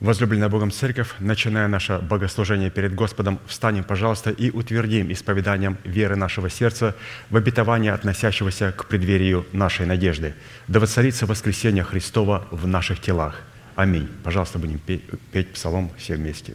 Возлюбленная Богом Церковь, начиная наше богослужение перед Господом, встанем, пожалуйста, и утвердим исповеданием веры нашего сердца в обетование, относящегося к преддверию нашей надежды. Да воцарится воскресение Христова в наших телах. Аминь. Пожалуйста, будем петь, петь псалом все вместе.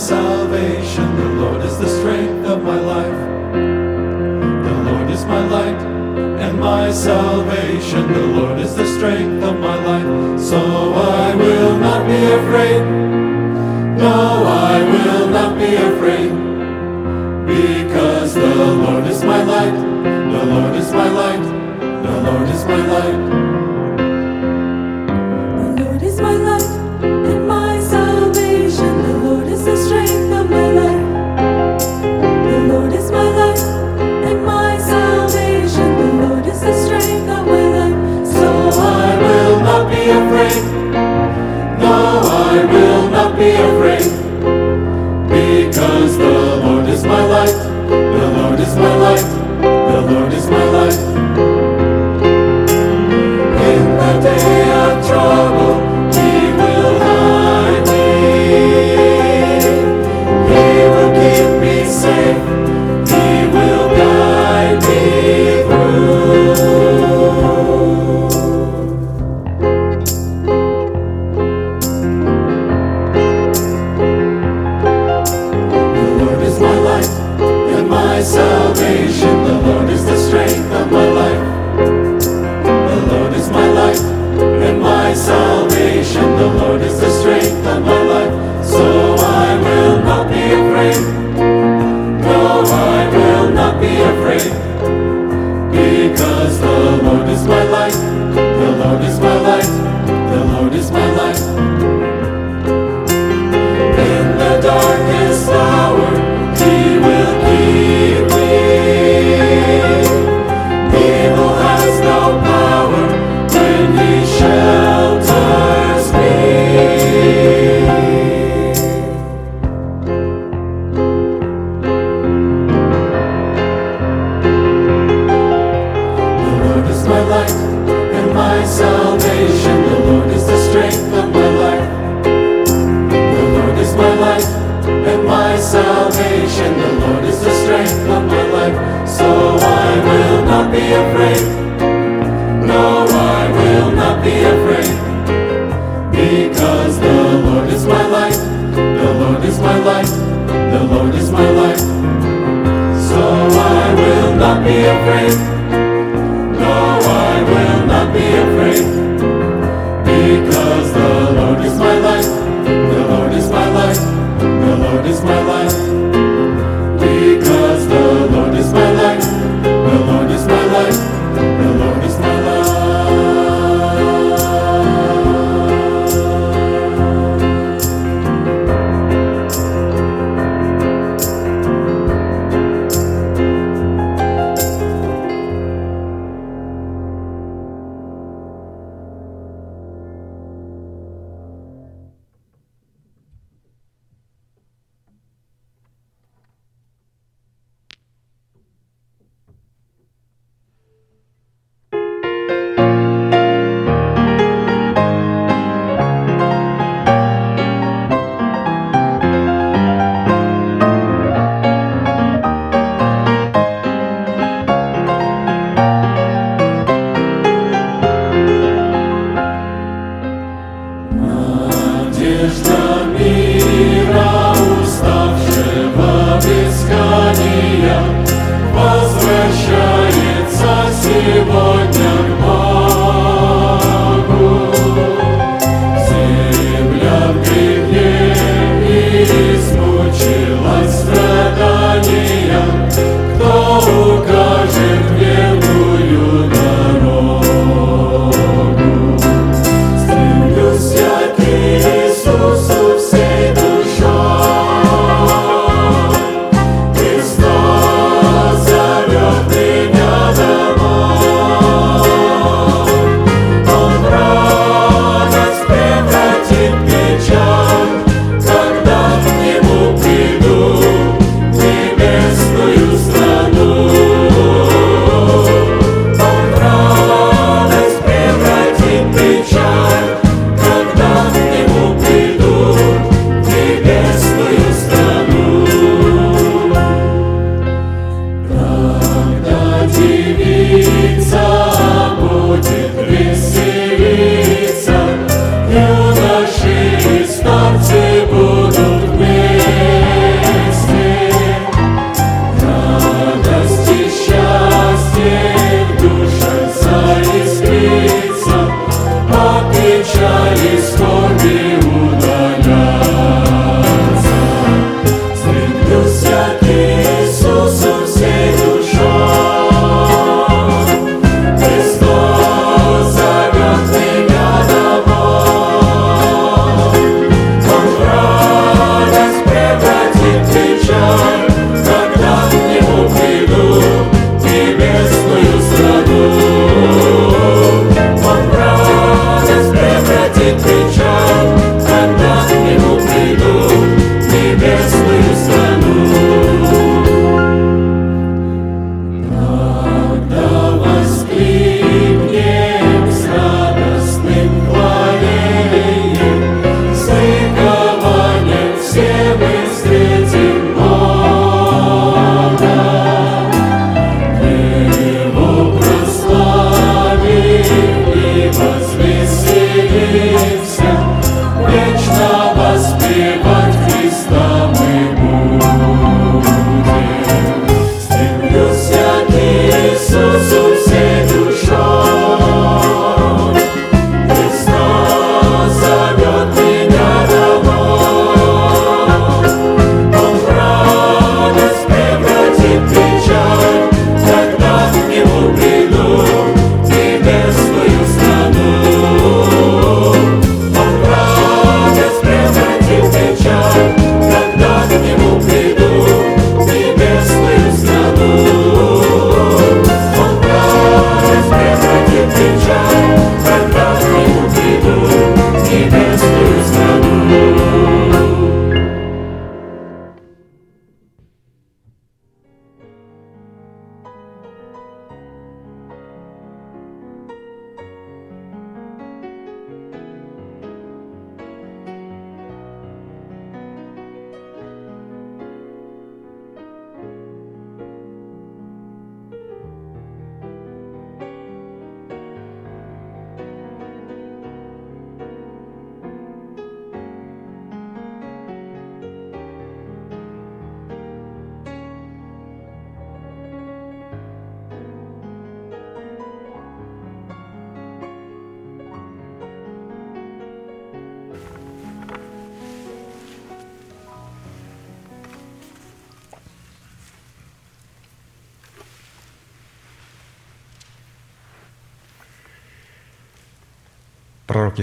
salvation. The Lord is the strength of my life. The Lord is my light and my salvation. The Lord is the strength of my life. So I will not be afraid. No, I will not be afraid. Because the Lord is my light. The Lord is my light. The Lord is my light. afraid. No, I will.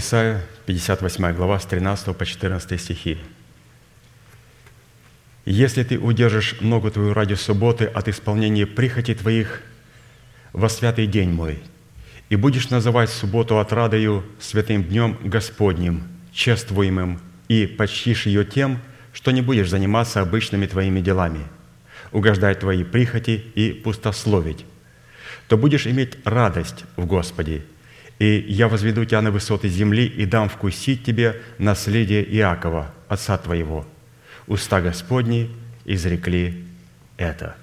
Исаия, 58 глава, с 13 по 14 стихи. «Если ты удержишь ногу твою ради субботы от исполнения прихоти твоих во святый день мой, и будешь называть субботу отрадою святым днем Господним, чествуемым, и почтишь ее тем, что не будешь заниматься обычными твоими делами, угождать твои прихоти и пустословить, то будешь иметь радость в Господе – и я возведу тебя на высоты земли и дам вкусить тебе наследие Иакова, отца твоего. Уста Господни изрекли это».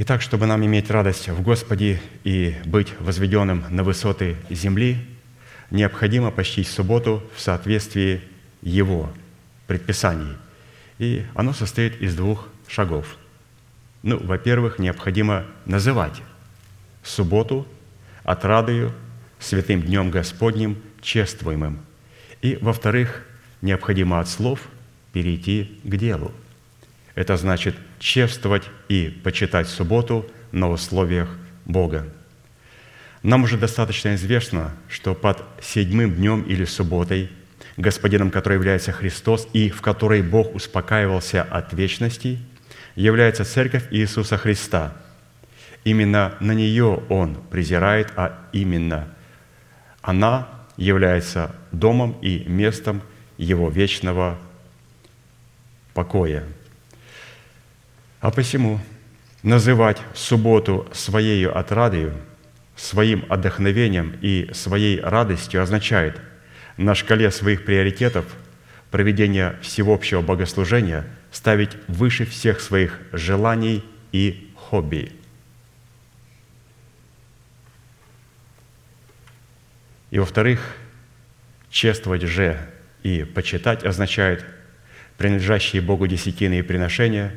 Итак, чтобы нам иметь радость в Господе и быть возведенным на высоты земли, необходимо почтить субботу в соответствии Его предписаний И оно состоит из двух шагов. Ну, во-первых, необходимо называть субботу отрадою, святым днем Господним, чествуемым. И, во-вторых, необходимо от слов перейти к делу. Это значит чествовать и почитать субботу на условиях Бога. Нам уже достаточно известно, что под седьмым днем или субботой, господином который является Христос и в которой Бог успокаивался от вечности, является Церковь Иисуса Христа. Именно на нее Он презирает, а именно она является домом и местом Его вечного покоя. А посему называть субботу своей отрадою – своим отдохновением и своей радостью означает на шкале своих приоритетов проведение всеобщего богослужения ставить выше всех своих желаний и хобби. И во-вторых, чествовать же и почитать означает принадлежащие Богу десятины и приношения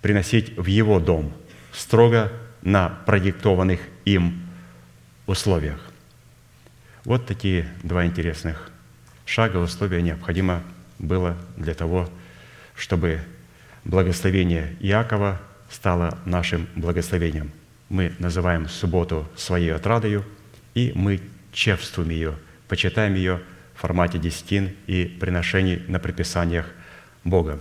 приносить в Его дом строго на продиктованных им условиях. Вот такие два интересных шага, условия необходимо было для того, чтобы благословение Иакова стало нашим благословением. Мы называем субботу своей отрадою, и мы чествуем ее, почитаем ее в формате десятин и приношений на предписаниях Бога.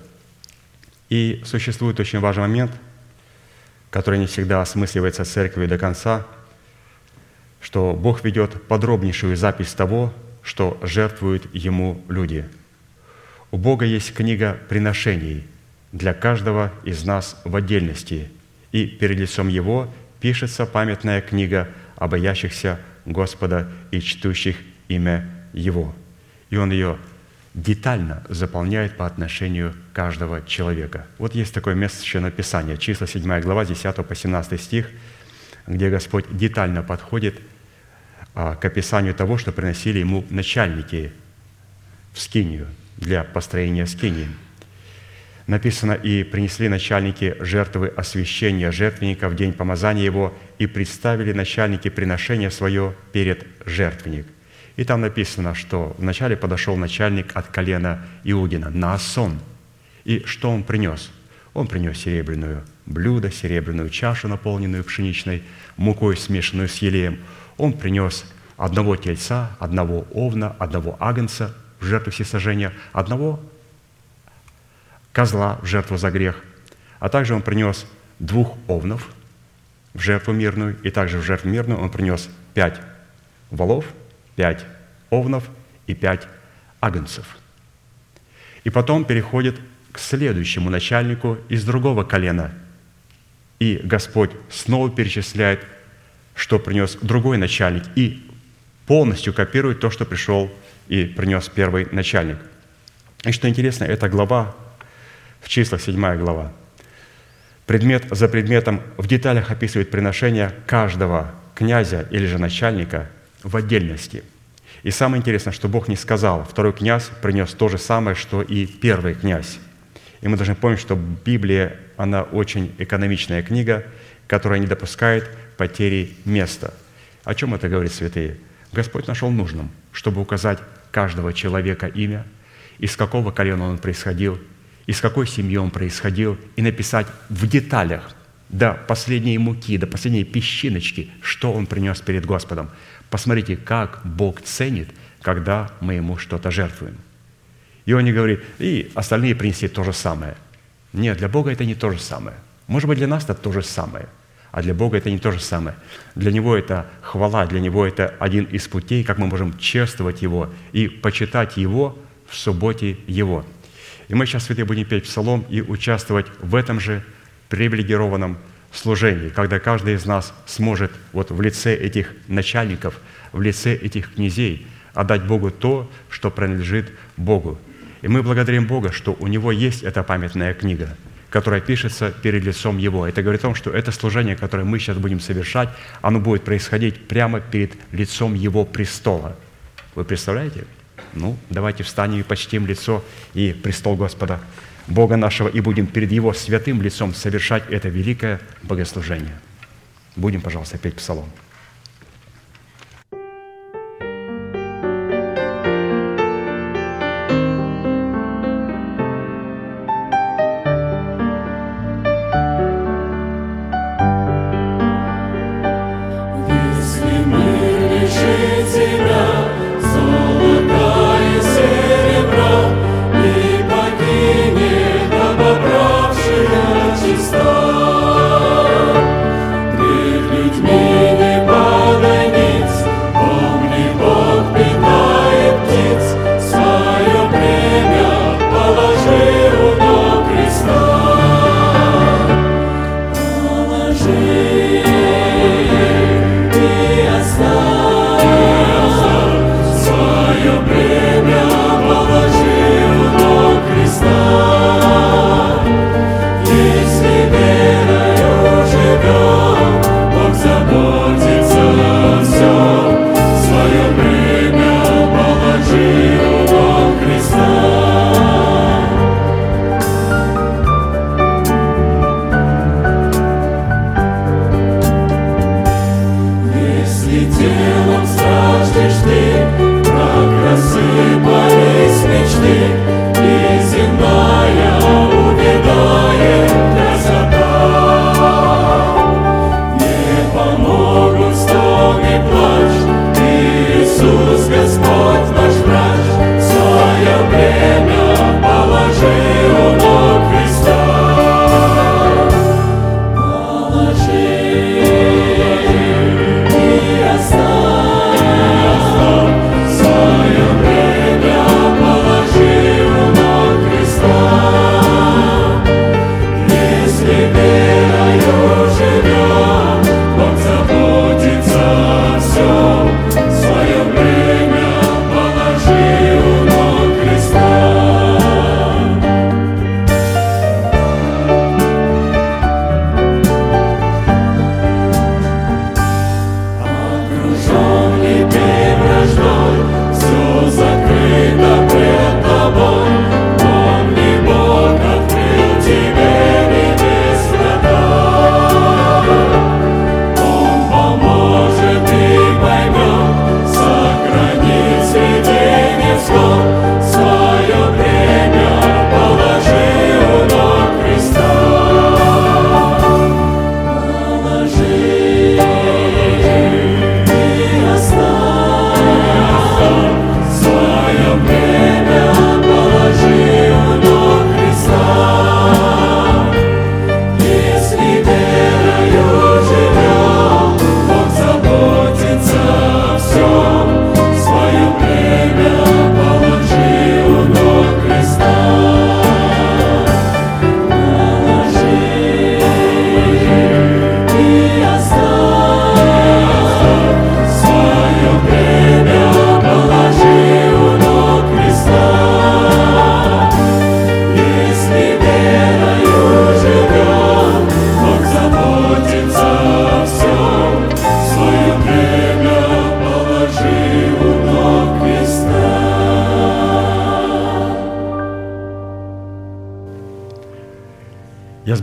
И существует очень важный момент, который не всегда осмысливается церковью до конца – что Бог ведет подробнейшую запись того, что жертвуют Ему люди. У Бога есть книга приношений для каждого из нас в отдельности, и перед лицом Его пишется памятная книга о боящихся Господа и чтущих имя Его. И Он ее детально заполняет по отношению каждого человека. Вот есть такое место Священного Писания, числа 7 глава, 10 по 17 стих, где Господь детально подходит а, к описанию того, что приносили ему начальники в скинию для построения скинии. Написано, «И принесли начальники жертвы освящения жертвенника в день помазания его, и представили начальники приношение свое перед жертвенник». И там написано, что вначале подошел начальник от колена Иудина, Наасон. И что он принес? Он принес серебряную блюдо, серебряную чашу, наполненную пшеничной мукой, смешанную с елеем – он принес одного тельца, одного овна, одного агнца в жертву всесожжения, одного козла в жертву за грех, а также он принес двух овнов в жертву мирную, и также в жертву мирную он принес пять волов, пять овнов и пять агнцев. И потом переходит к следующему начальнику из другого колена. И Господь снова перечисляет что принес другой начальник, и полностью копирует то, что пришел и принес первый начальник. И что интересно, эта глава, в числах седьмая глава, предмет за предметом в деталях описывает приношение каждого князя или же начальника в отдельности. И самое интересное, что Бог не сказал, второй князь принес то же самое, что и первый князь. И мы должны помнить, что Библия, она очень экономичная книга, которая не допускает потери места. О чем это говорит святые? Господь нашел нужным, чтобы указать каждого человека имя, из какого колена он происходил, из какой семьи он происходил, и написать в деталях, до последней муки, до последней песчиночки, что он принес перед Господом. Посмотрите, как Бог ценит, когда мы Ему что-то жертвуем. И он не говорит, и остальные принесли то же самое. Нет, для Бога это не то же самое. Может быть, для нас это то же самое – а для Бога это не то же самое. Для Него это хвала, для Него это один из путей, как мы можем чествовать Его и почитать Его в субботе Его. И мы сейчас, святые, будем петь псалом и участвовать в этом же привилегированном служении, когда каждый из нас сможет вот в лице этих начальников, в лице этих князей отдать Богу то, что принадлежит Богу. И мы благодарим Бога, что у Него есть эта памятная книга – которая пишется перед лицом Его. Это говорит о том, что это служение, которое мы сейчас будем совершать, оно будет происходить прямо перед лицом Его престола. Вы представляете? Ну, давайте встанем и почтим лицо и престол Господа Бога нашего и будем перед Его святым лицом совершать это великое богослужение. Будем, пожалуйста, петь псалом.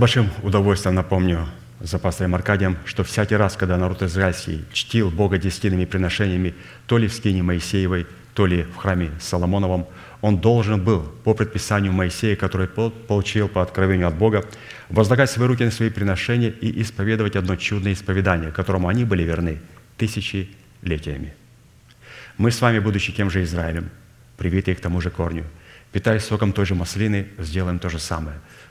Большим удовольствием напомню за пастором Аркадием, что всякий раз, когда народ израильский чтил Бога десятинными приношениями, то ли в скине Моисеевой, то ли в храме Соломоновом, он должен был по предписанию Моисея, который получил по откровению от Бога, возлагать свои руки на свои приношения и исповедовать одно чудное исповедание, которому они были верны тысячелетиями. Мы с вами, будучи тем же Израилем, привитые к тому же корню, питаясь соком той же маслины, сделаем то же самое –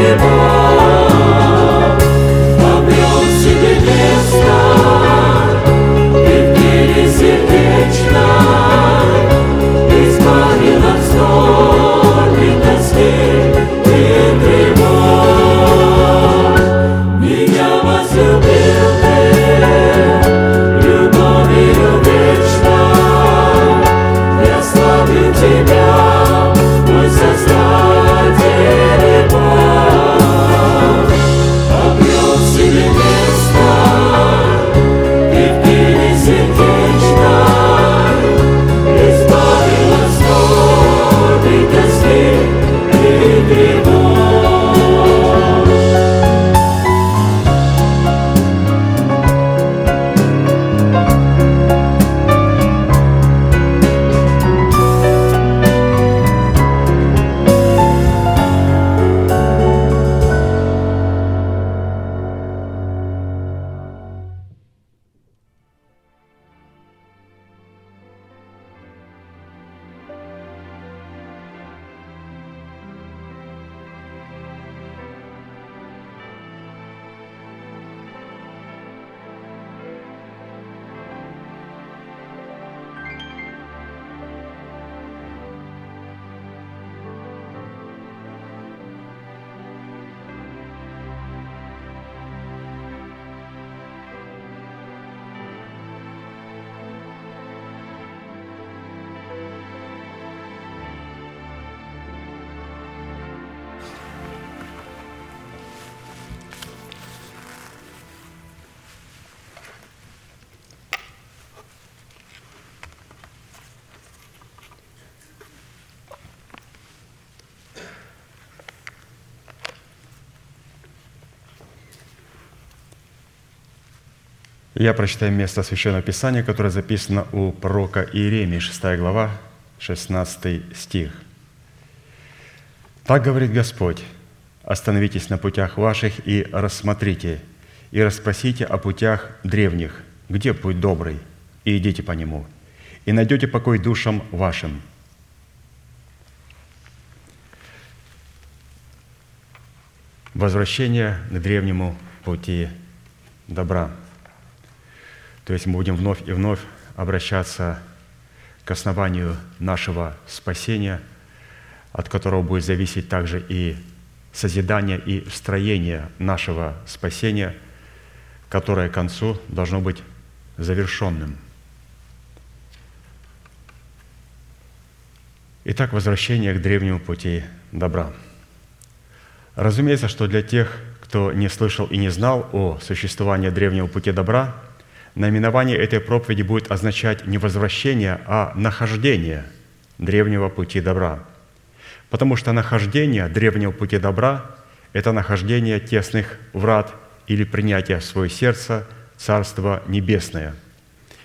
Lord. Я прочитаю место Священного Писания, которое записано у пророка Иеремии, 6 глава, 16 стих. «Так говорит Господь, остановитесь на путях ваших и рассмотрите, и расспросите о путях древних, где путь добрый, и идите по нему, и найдете покой душам вашим». Возвращение к древнему пути добра – то есть мы будем вновь и вновь обращаться к основанию нашего спасения, от которого будет зависеть также и созидание и строение нашего спасения, которое к концу должно быть завершенным. Итак, возвращение к древнему пути добра. Разумеется, что для тех, кто не слышал и не знал о существовании древнего пути добра – Наименование этой проповеди будет означать не возвращение, а нахождение древнего пути добра. Потому что нахождение древнего пути добра – это нахождение тесных врат или принятие в свое сердце Царства Небесное,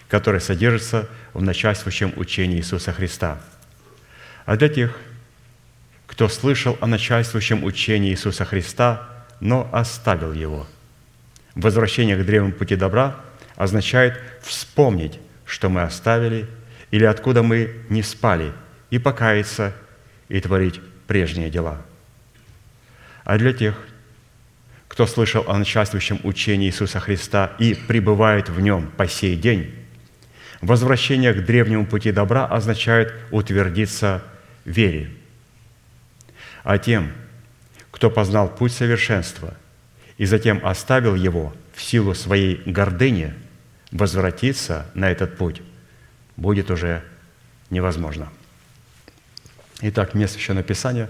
которое содержится в начальствующем учении Иисуса Христа. А для тех, кто слышал о начальствующем учении Иисуса Христа, но оставил его, возвращение к древнему пути добра – означает вспомнить, что мы оставили или откуда мы не спали, и покаяться, и творить прежние дела. А для тех, кто слышал о начальствующем учении Иисуса Христа и пребывает в нем по сей день, возвращение к древнему пути добра означает утвердиться в вере. А тем, кто познал путь совершенства и затем оставил его в силу своей гордыни – возвратиться на этот путь будет уже невозможно. Итак, место еще написания,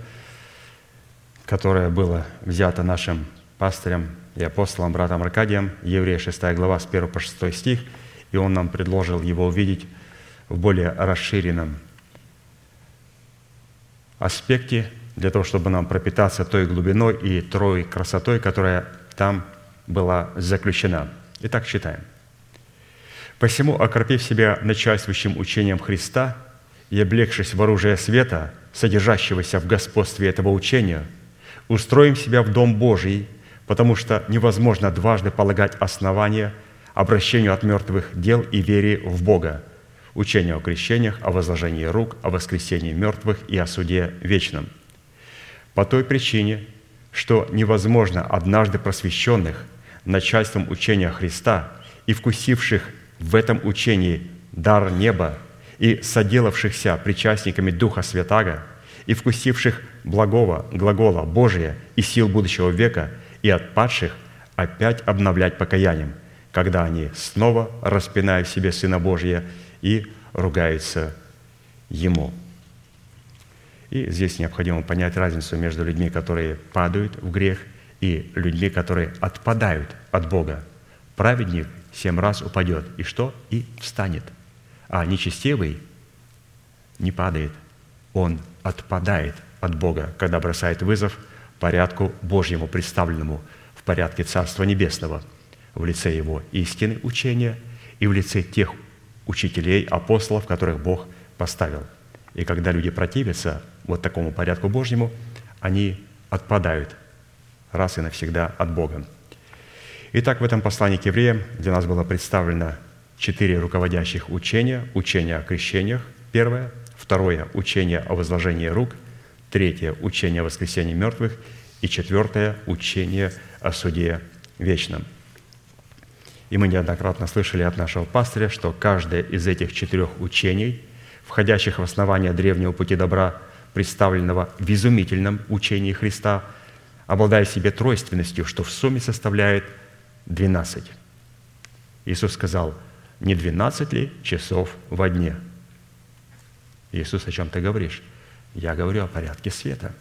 которое было взято нашим пастырем и апостолом, братом Аркадием, Еврея 6 глава, с 1 по 6 стих, и он нам предложил его увидеть в более расширенном аспекте, для того, чтобы нам пропитаться той глубиной и той красотой, которая там была заключена. Итак, читаем – Посему, окропив себя начальствующим учением Христа и облегшись в оружие света, содержащегося в господстве этого учения, устроим себя в Дом Божий, потому что невозможно дважды полагать основания обращению от мертвых дел и вере в Бога, учению о крещениях, о возложении рук, о воскресении мертвых и о суде вечном. По той причине, что невозможно однажды просвещенных начальством учения Христа и вкусивших в этом учении дар неба и соделавшихся причастниками Духа Святаго и вкусивших благого глагола Божия и сил будущего века и отпадших опять обновлять покаянием, когда они снова распинают в себе Сына Божия и ругаются Ему. И здесь необходимо понять разницу между людьми, которые падают в грех, и людьми, которые отпадают от Бога. Праведник семь раз упадет, и что? И встанет. А нечестивый не падает, он отпадает от Бога, когда бросает вызов порядку Божьему, представленному в порядке Царства Небесного, в лице Его истины учения и в лице тех учителей, апостолов, которых Бог поставил. И когда люди противятся вот такому порядку Божьему, они отпадают раз и навсегда от Бога. Итак, в этом послании к евреям для нас было представлено четыре руководящих учения. Учение о крещениях, первое. Второе – учение о возложении рук. Третье – учение о воскресении мертвых. И четвертое – учение о суде вечном. И мы неоднократно слышали от нашего пастыря, что каждое из этих четырех учений, входящих в основание древнего пути добра, представленного в изумительном учении Христа, обладает себе тройственностью, что в сумме составляет – 12. Иисус сказал, не 12 ли часов во дне? Иисус, о чем ты говоришь? Я говорю о порядке света.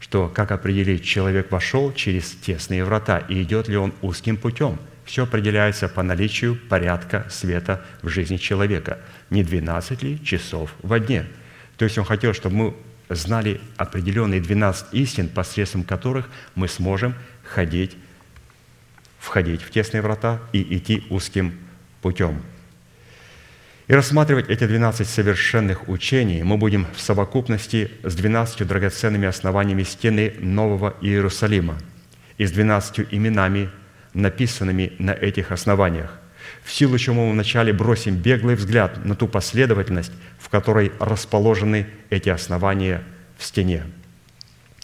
Что, как определить, человек вошел через тесные врата, и идет ли он узким путем? Все определяется по наличию порядка света в жизни человека. Не 12 ли часов во дне? То есть он хотел, чтобы мы знали определенные 12 истин, посредством которых мы сможем ходить в входить в тесные врата и идти узким путем. И рассматривать эти 12 совершенных учений мы будем в совокупности с 12 драгоценными основаниями стены Нового Иерусалима и с 12 именами, написанными на этих основаниях, в силу чему мы вначале бросим беглый взгляд на ту последовательность, в которой расположены эти основания в стене.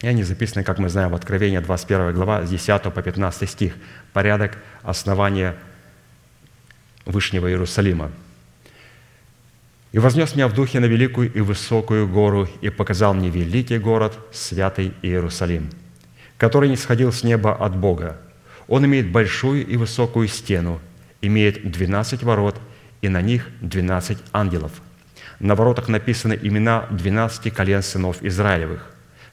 И они записаны, как мы знаем, в Откровении 21 глава, с 10 по 15 стих. Порядок основания Вышнего Иерусалима. «И вознес меня в духе на великую и высокую гору, и показал мне великий город, святый Иерусалим, который не сходил с неба от Бога. Он имеет большую и высокую стену, имеет двенадцать ворот, и на них двенадцать ангелов. На воротах написаны имена двенадцати колен сынов Израилевых.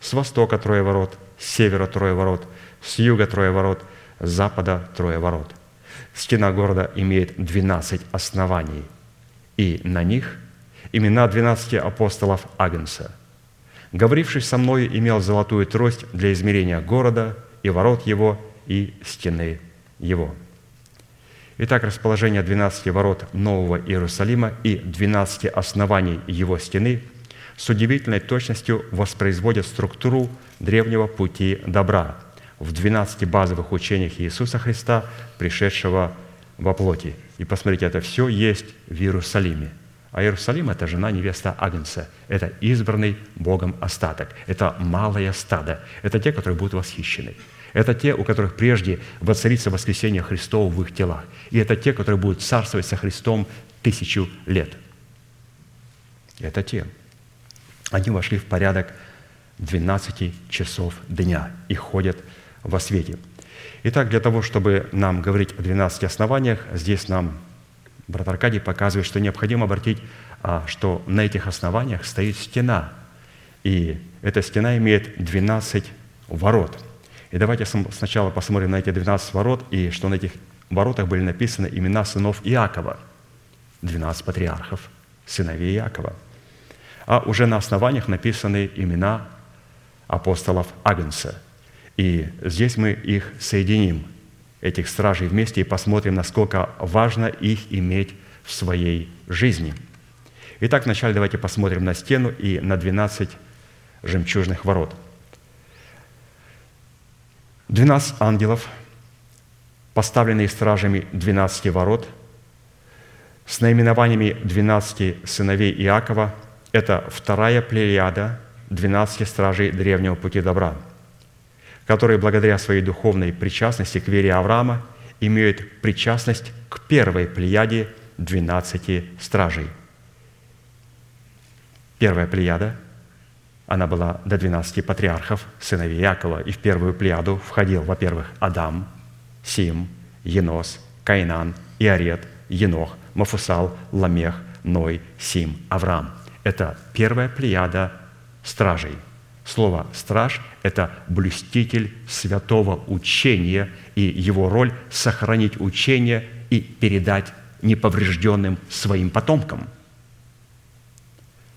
С востока трое ворот, с севера трое ворот, с юга трое ворот, запада трое ворот. Стена города имеет двенадцать оснований, и на них имена двенадцати апостолов Агнца. Говоривший со мною имел золотую трость для измерения города и ворот его, и стены его». Итак, расположение 12 ворот Нового Иерусалима и 12 оснований его стены с удивительной точностью воспроизводят структуру древнего пути добра в 12 базовых учениях Иисуса Христа, пришедшего во плоти. И посмотрите, это все есть в Иерусалиме. А Иерусалим – это жена невеста Агнца. Это избранный Богом остаток. Это малое стадо. Это те, которые будут восхищены. Это те, у которых прежде воцарится воскресение Христова в их телах. И это те, которые будут царствовать со Христом тысячу лет. Это те. Они вошли в порядок 12 часов дня и ходят во свете. Итак, для того, чтобы нам говорить о 12 основаниях, здесь нам брат Аркадий показывает, что необходимо обратить, а, что на этих основаниях стоит стена. И эта стена имеет 12 ворот – и давайте сначала посмотрим на эти 12 ворот, и что на этих воротах были написаны имена сынов Иакова, 12 патриархов, сыновей Иакова. А уже на основаниях написаны имена апостолов Агнца. И здесь мы их соединим, этих стражей вместе, и посмотрим, насколько важно их иметь в своей жизни. Итак, вначале давайте посмотрим на стену и на 12 жемчужных ворот – 12 ангелов, поставленные стражами 12 ворот, с наименованиями 12 сыновей Иакова. Это вторая плеяда 12 стражей древнего пути добра, которые благодаря своей духовной причастности к вере Авраама имеют причастность к первой плеяде 12 стражей. Первая плеяда она была до 12 патриархов, сыновей Якова, и в первую плеяду входил, во-первых, Адам, Сим, Енос, Каинан, Иорет, Енох, Мафусал, Ламех, Ной, Сим, Авраам. Это первая плеяда стражей. Слово «страж» – это блюститель святого учения, и его роль – сохранить учение и передать неповрежденным своим потомкам.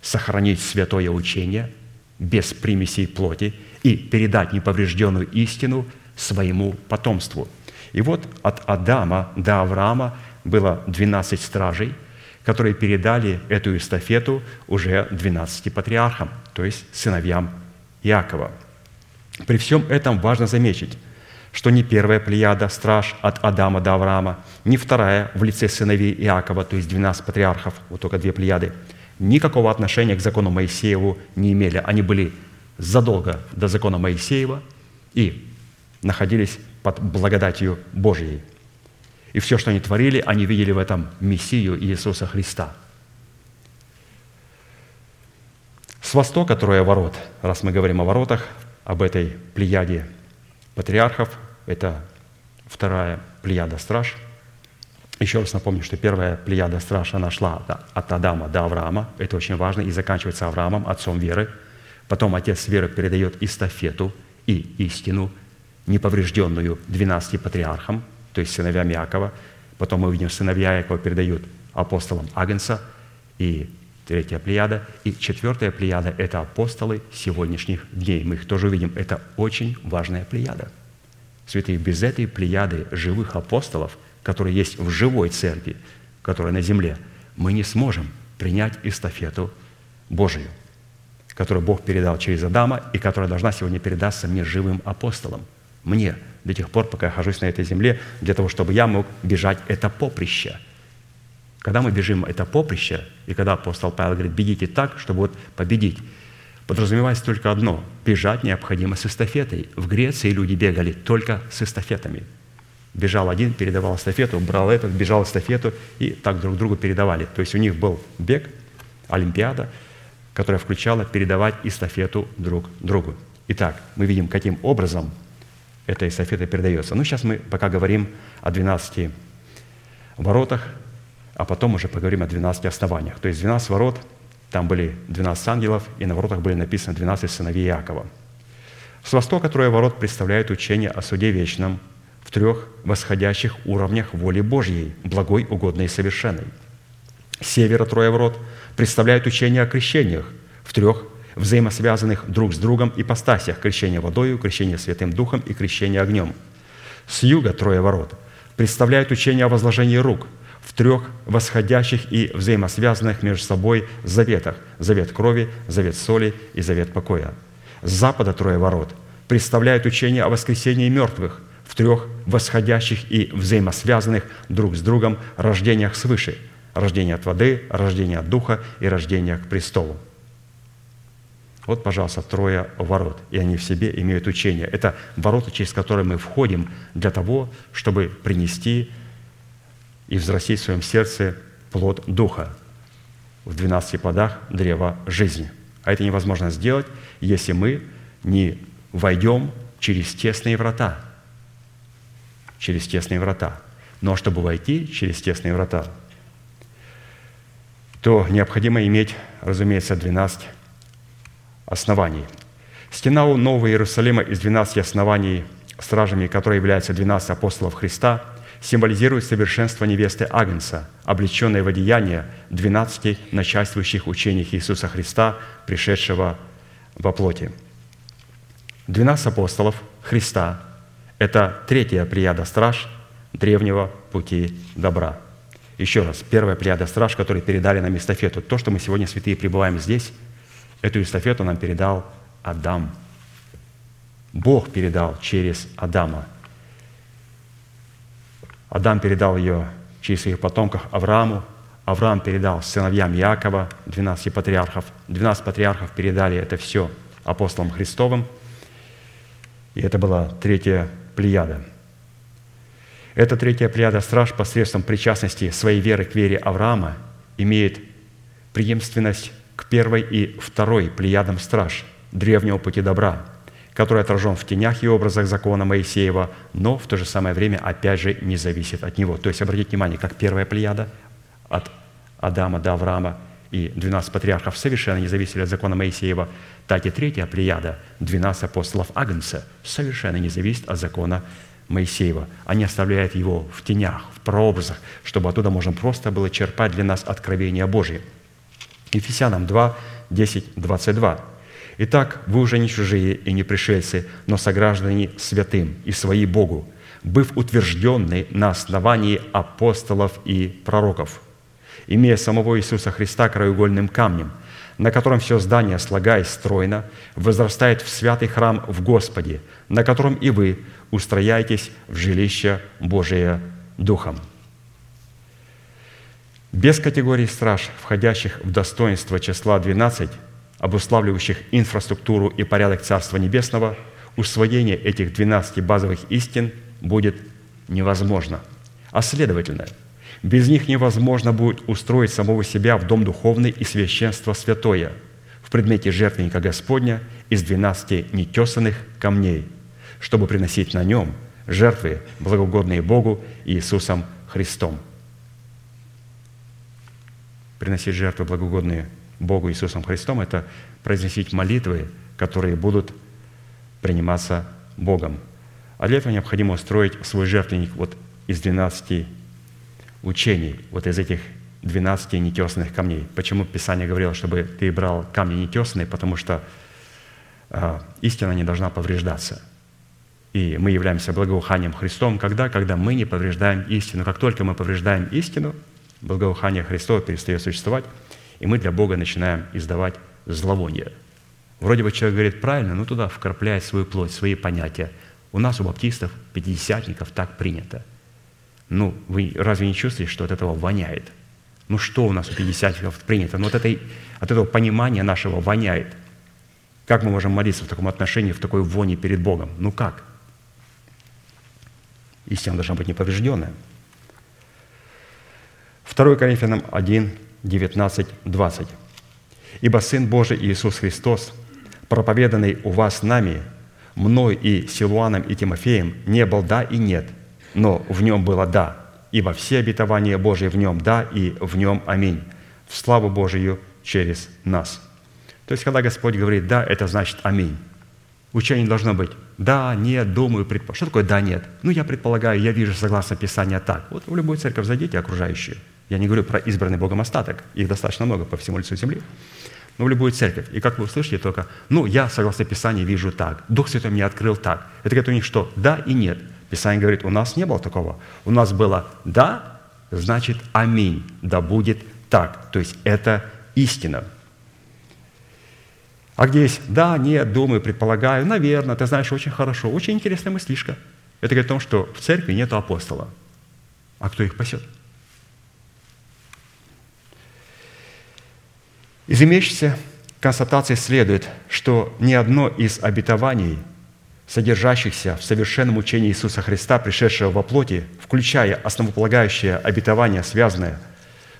Сохранить святое учение – без примесей плоти и передать неповрежденную истину своему потомству. И вот от Адама до Авраама было 12 стражей, которые передали эту эстафету уже 12 патриархам, то есть сыновьям Иакова. При всем этом важно заметить, что ни первая плеяда страж от Адама до Авраама, ни вторая в лице сыновей Иакова, то есть 12 патриархов, вот только две плеяды – никакого отношения к закону Моисееву не имели. Они были задолго до закона Моисеева и находились под благодатью Божьей. И все, что они творили, они видели в этом Мессию Иисуса Христа. С востока трое ворот, раз мы говорим о воротах, об этой плеяде патриархов, это вторая плеяда страж – еще раз напомню, что первая плеяда страж, она шла от Адама до Авраама. Это очень важно. И заканчивается Авраамом, отцом веры. Потом отец веры передает эстафету и истину, неповрежденную 12 патриархам, то есть сыновьям Якова. Потом мы увидим, сыновья Якова передают апостолам Агнца. И третья плеяда. И четвертая плеяда – это апостолы сегодняшних дней. Мы их тоже увидим. Это очень важная плеяда. Святые, без этой плеяды живых апостолов, которые есть в живой церкви, которая на земле, мы не сможем принять эстафету Божию, которую Бог передал через Адама и которая должна сегодня передаться мне живым апостолам, мне, до тех пор, пока я хожусь на этой земле, для того, чтобы я мог бежать это поприще. Когда мы бежим это поприще, и когда апостол Павел говорит, бегите так, чтобы вот победить, подразумевается только одно – бежать необходимо с эстафетой. В Греции люди бегали только с эстафетами. Бежал один, передавал эстафету, брал этот, бежал эстафету, и так друг другу передавали. То есть у них был бег, олимпиада, которая включала передавать эстафету друг другу. Итак, мы видим, каким образом эта эстафета передается. Ну, сейчас мы пока говорим о 12 воротах, а потом уже поговорим о 12 основаниях. То есть 12 ворот – там были 12 ангелов, и на воротах были написаны 12 сыновей Иакова. С востока трое ворот представляют учение о суде вечном в трех восходящих уровнях воли Божьей, благой, угодной и совершенной. Севера трое ворот представляют учение о крещениях в трех взаимосвязанных друг с другом ипостасях – крещение водою, крещение Святым Духом и крещение огнем. С юга трое ворот представляют учение о возложении рук – в трех восходящих и взаимосвязанных между собой заветах. Завет крови, завет соли и завет покоя. С запада трое ворот представляют учение о воскресении мертвых в трех восходящих и взаимосвязанных друг с другом рождениях свыше. Рождение от воды, рождение от духа и рождение к престолу. Вот, пожалуйста, трое ворот, и они в себе имеют учение. Это ворота, через которые мы входим для того, чтобы принести и взрастить в своем сердце плод Духа в 12 плодах древа жизни. А это невозможно сделать, если мы не войдем через тесные врата. Через тесные врата. Но чтобы войти через тесные врата, то необходимо иметь, разумеется, 12 оснований. Стена у Нового Иерусалима из 12 оснований, стражами которые являются 12 апостолов Христа – символизирует совершенство невесты Агнца, облеченной в одеяние 12 начальствующих учениях Иисуса Христа, пришедшего во плоти. 12 апостолов Христа – это третья прияда страж древнего пути добра. Еще раз, первая прияда страж, которые передали нам эстафету. То, что мы сегодня, святые, пребываем здесь, эту эстафету нам передал Адам. Бог передал через Адама – Адам передал ее через своих потомков Аврааму, Авраам передал сыновьям Якова, 12 патриархов. 12 патриархов передали это все апостолам Христовым. И это была третья плеяда. Эта третья плеяда страж посредством причастности своей веры к вере Авраама имеет преемственность к первой и второй плеядам страж древнего пути добра – который отражен в тенях и образах закона Моисеева, но в то же самое время, опять же, не зависит от него. То есть, обратите внимание, как первая плеяда от Адама до Авраама и 12 патриархов совершенно не зависели от закона Моисеева, так и третья плеяда, 12 апостолов Агнца, совершенно не зависит от закона Моисеева. Они оставляют его в тенях, в прообразах, чтобы оттуда можно просто было черпать для нас откровение Божие. Ефесянам 2, 10, 22. Итак, вы уже не чужие и не пришельцы, но сограждане святым и свои Богу, быв утвержденны на основании апостолов и пророков, имея самого Иисуса Христа краеугольным камнем, на котором все здание, слагаясь стройно, возрастает в святый храм в Господе, на котором и вы устрояетесь в жилище Божие Духом. Без категории страж, входящих в достоинство числа 12, обуславливающих инфраструктуру и порядок Царства Небесного, усвоение этих 12 базовых истин будет невозможно. А следовательно, без них невозможно будет устроить самого себя в дом духовный и священство святое в предмете жертвенника Господня из 12 нетесанных камней, чтобы приносить на нем жертвы, благоугодные Богу и Иисусом Христом. Приносить жертвы, благоугодные Богу Иисусом Христом, это произносить молитвы, которые будут приниматься Богом. А для этого необходимо устроить свой жертвенник вот из 12 учений, вот из этих 12 нетесанных камней. Почему Писание говорило, чтобы ты брал камни нетесанные? Потому что э, истина не должна повреждаться. И мы являемся благоуханием Христом, когда? Когда мы не повреждаем истину. Как только мы повреждаем истину, благоухание Христова перестает существовать, и мы для Бога начинаем издавать зловоние. Вроде бы человек говорит правильно, но туда вкрапляет свою плоть, свои понятия. У нас, у баптистов, пятидесятников так принято. Ну, вы разве не чувствуете, что от этого воняет? Ну, что у нас у пятидесятников принято? Ну, от, этой, от этого понимания нашего воняет. Как мы можем молиться в таком отношении, в такой воне перед Богом? Ну, как? Истина должна быть неповрежденная. 2 Коринфянам 1, 19, 20. «Ибо Сын Божий Иисус Христос, проповеданный у вас нами, мной и Силуаном и Тимофеем, не был «да» и «нет», но в нем было «да», ибо все обетования Божьи в нем «да» и в нем «аминь», в славу Божию через нас». То есть, когда Господь говорит «да», это значит «аминь». Учение должно быть «да», «нет», «думаю», «предполагаю». Что такое «да», «нет»? Ну, я предполагаю, я вижу согласно Писанию так. Вот в любую церковь зайдите, окружающую. Я не говорю про избранный Богом остаток, их достаточно много по всему лицу земли. Но в любую церковь. И как вы услышите только, ну, я, согласно Писанию, вижу так. Дух Святой мне открыл так. Это говорит у них что? Да и нет. Писание говорит, у нас не было такого. У нас было «да», значит «аминь», да будет так. То есть это истина. А где есть «да», «нет», «думаю», «предполагаю», «наверное», ты знаешь, очень хорошо, очень интересная мыслишка. Это говорит о том, что в церкви нет апостола. А кто их пасет? Из имеющейся констатации следует, что ни одно из обетований, содержащихся в совершенном учении Иисуса Христа, пришедшего во плоти, включая основополагающее обетование, связанное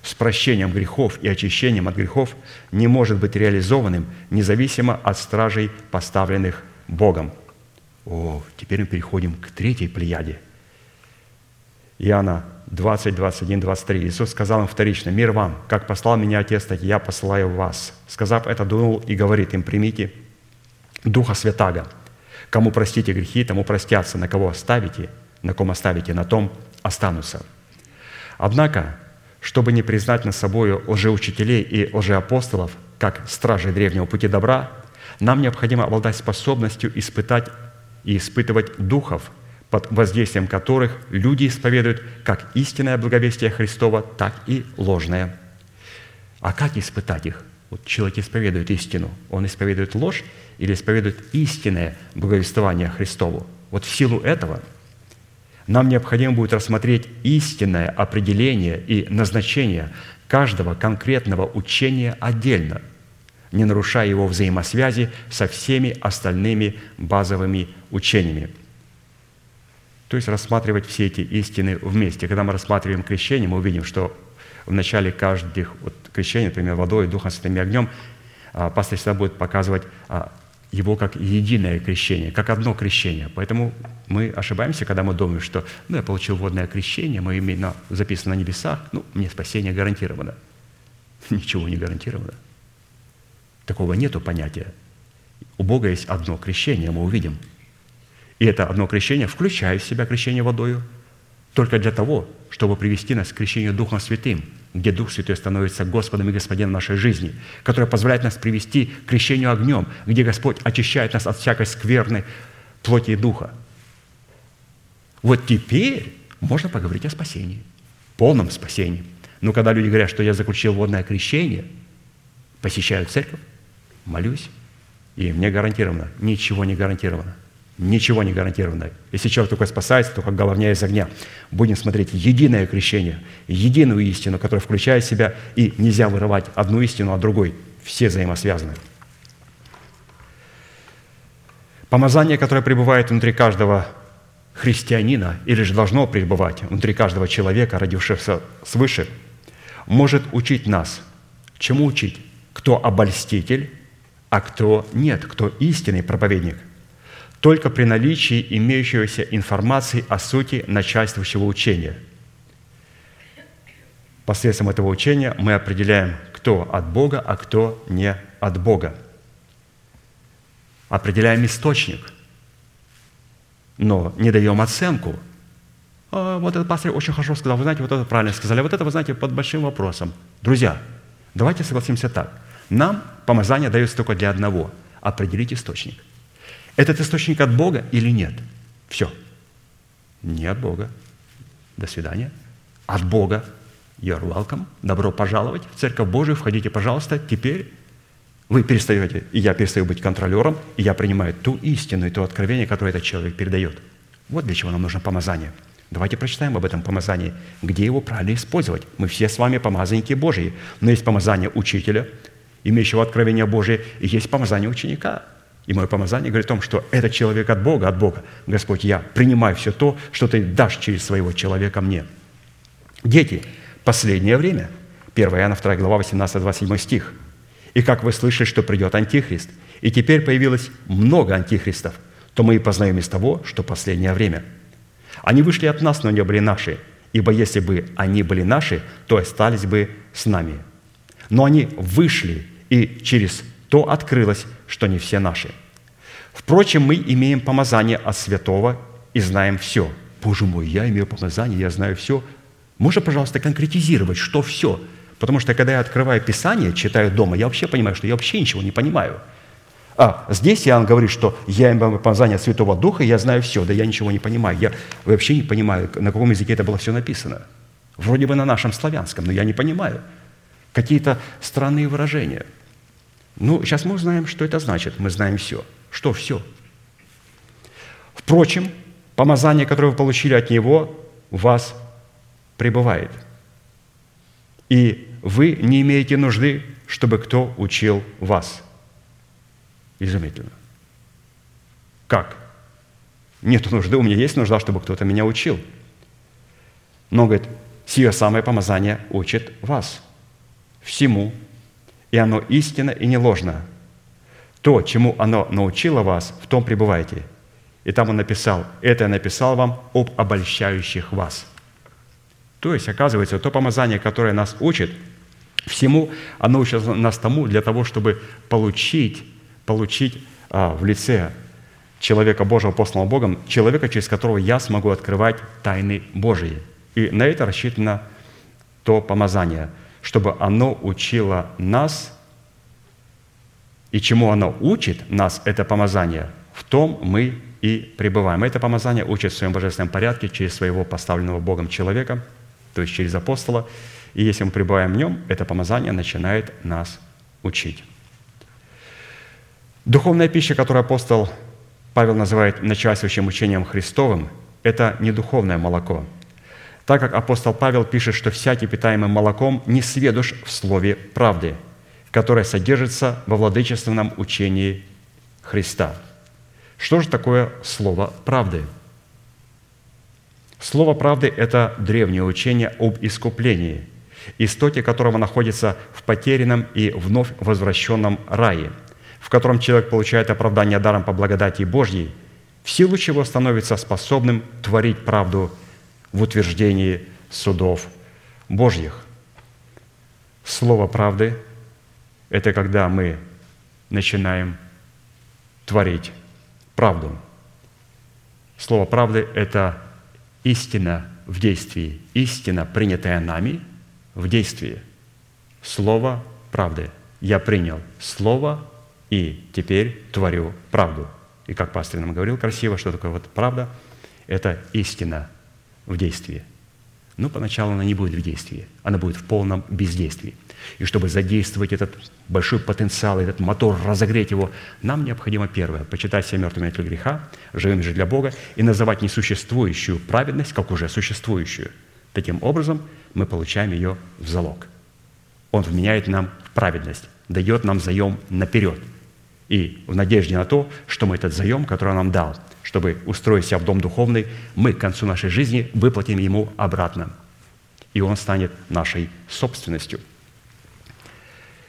с прощением грехов и очищением от грехов, не может быть реализованным независимо от стражей, поставленных Богом. О, теперь мы переходим к третьей плеяде. Иоанна 20, 21, 23. Иисус сказал им вторично, «Мир вам, как послал меня Отец, так я посылаю вас». Сказав это, дунул и говорит им, «Примите Духа Святаго. Кому простите грехи, тому простятся, на кого оставите, на ком оставите, на том останутся». Однако, чтобы не признать над собой лжеучителей и лжеапостолов, как стражей древнего пути добра, нам необходимо обладать способностью испытать и испытывать духов – под воздействием которых люди исповедуют как истинное благовестие Христова, так и ложное. А как испытать их? Вот человек исповедует истину. Он исповедует ложь или исповедует истинное благовествование Христову? Вот в силу этого нам необходимо будет рассмотреть истинное определение и назначение каждого конкретного учения отдельно, не нарушая его взаимосвязи со всеми остальными базовыми учениями – то есть рассматривать все эти истины вместе. Когда мы рассматриваем крещение, мы увидим, что в начале каждых вот, крещений, например, водой, Духом Святым и огнем, а, пастор всегда будет показывать а, его как единое крещение, как одно крещение. Поэтому мы ошибаемся, когда мы думаем, что ну, я получил водное крещение, мое имя записано на небесах, ну, мне спасение гарантировано. Ничего не гарантировано. Такого нету понятия. У Бога есть одно крещение, мы увидим – и это одно крещение включает в себя крещение водою только для того, чтобы привести нас к крещению Духом Святым, где Дух Святой становится Господом и Господином нашей жизни, которое позволяет нас привести к крещению огнем, где Господь очищает нас от всякой скверной плоти и духа. Вот теперь можно поговорить о спасении, полном спасении. Но когда люди говорят, что я заключил водное крещение, посещаю церковь, молюсь, и мне гарантировано, ничего не гарантировано – Ничего не гарантировано. Если человек только спасается, то как головня из огня. Будем смотреть единое крещение, единую истину, которая включает в себя, и нельзя вырывать одну истину от другой. Все взаимосвязаны. Помазание, которое пребывает внутри каждого христианина, или же должно пребывать внутри каждого человека, родившегося свыше, может учить нас. Чему учить? Кто обольститель, а кто нет, кто истинный проповедник только при наличии имеющейся информации о сути начальствующего учения. Посредством этого учения мы определяем, кто от Бога, а кто не от Бога. Определяем источник, но не даем оценку. А, вот этот пастор очень хорошо сказал, вы знаете, вот это правильно сказали, а вот это, вы знаете, под большим вопросом. Друзья, давайте согласимся так. Нам помазание дается только для одного – определить источник – этот источник от Бога или нет? Все. Не от Бога. До свидания. От Бога. You're welcome. Добро пожаловать в Церковь Божию. Входите, пожалуйста. Теперь вы перестаете, и я перестаю быть контролером, и я принимаю ту истину и то откровение, которое этот человек передает. Вот для чего нам нужно помазание. Давайте прочитаем об этом помазании, где его правильно использовать. Мы все с вами помазанники Божьи, но есть помазание учителя, имеющего откровение Божие, и есть помазание ученика. И мое помазание говорит о том, что этот человек от Бога, от Бога. Господь, я принимаю все то, что Ты дашь через своего человека мне. Дети, последнее время. 1 Иоанна 2 глава 18-27 стих. «И как вы слышали, что придет Антихрист, и теперь появилось много антихристов, то мы и познаем из того, что последнее время – они вышли от нас, но не были наши, ибо если бы они были наши, то остались бы с нами. Но они вышли, и через то открылось, что не все наши. Впрочем, мы имеем помазание от святого и знаем все. Боже мой, я имею помазание, я знаю все. Можно, пожалуйста, конкретизировать, что все? Потому что, когда я открываю Писание, читаю дома, я вообще понимаю, что я вообще ничего не понимаю – а здесь Иоанн говорит, что я имею помазание Святого Духа, я знаю все, да я ничего не понимаю. Я вообще не понимаю, на каком языке это было все написано. Вроде бы на нашем славянском, но я не понимаю. Какие-то странные выражения. Ну, сейчас мы узнаем, что это значит. Мы знаем все. Что все? Впрочем, помазание, которое вы получили от Него, в вас пребывает. И вы не имеете нужды, чтобы кто учил вас – Изумительно. Как? Нет нужды, у меня есть нужда, чтобы кто-то меня учил. Но, говорит, сие самое помазание учит вас всему, и оно истинно и не ложно. То, чему оно научило вас, в том пребывайте. И там он написал, это я написал вам об обольщающих вас. То есть, оказывается, то помазание, которое нас учит, всему, оно учит нас тому для того, чтобы получить получить а, в лице человека Божьего, посланного Богом, человека, через которого я смогу открывать тайны Божьи. И на это рассчитано то помазание, чтобы оно учило нас, и чему оно учит нас, это помазание, в том мы и пребываем. Это помазание учит в своем божественном порядке через своего поставленного Богом человека, то есть через апостола. И если мы пребываем в нем, это помазание начинает нас учить. Духовная пища, которую апостол Павел называет начальствующим учением Христовым, это не духовное молоко. Так как апостол Павел пишет, что всякий питаемый молоком не сведущ в слове правды, которое содержится во владычественном учении Христа. Что же такое слово правды? Слово правды – это древнее учение об искуплении, истоки которого находится в потерянном и вновь возвращенном рае – в котором человек получает оправдание даром по благодати Божьей, в силу чего становится способным творить правду в утверждении судов Божьих. Слово правды – это когда мы начинаем творить правду. Слово правды – это истина в действии, истина, принятая нами в действии. Слово правды. Я принял Слово и теперь творю правду. И как пастор нам говорил красиво, что такое вот правда, это истина в действии. Но поначалу она не будет в действии, она будет в полном бездействии. И чтобы задействовать этот большой потенциал, этот мотор, разогреть его, нам необходимо первое – почитать себя мертвыми от греха, живыми же для Бога, и называть несуществующую праведность, как уже существующую. Таким образом, мы получаем ее в залог. Он вменяет нам праведность, дает нам заем наперед – и в надежде на то, что мы этот заем, который он нам дал, чтобы устроить себя в дом духовный, мы к концу нашей жизни выплатим ему обратно. И он станет нашей собственностью.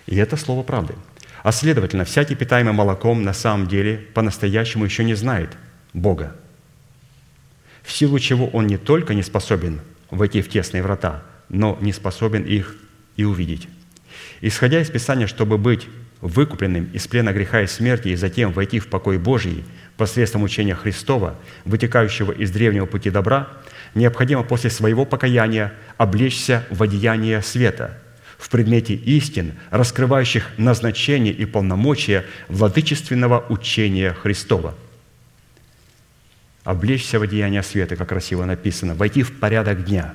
И это слово правды. А следовательно, всякий питаемый молоком на самом деле по-настоящему еще не знает Бога, в силу чего он не только не способен войти в тесные врата, но не способен их и увидеть. Исходя из Писания, чтобы быть выкупленным из плена греха и смерти и затем войти в покой Божий посредством учения Христова, вытекающего из древнего пути добра, необходимо после своего покаяния облечься в одеяние света, в предмете истин, раскрывающих назначение и полномочия владычественного учения Христова. облечься в одеяние света, как красиво написано, войти в порядок дня.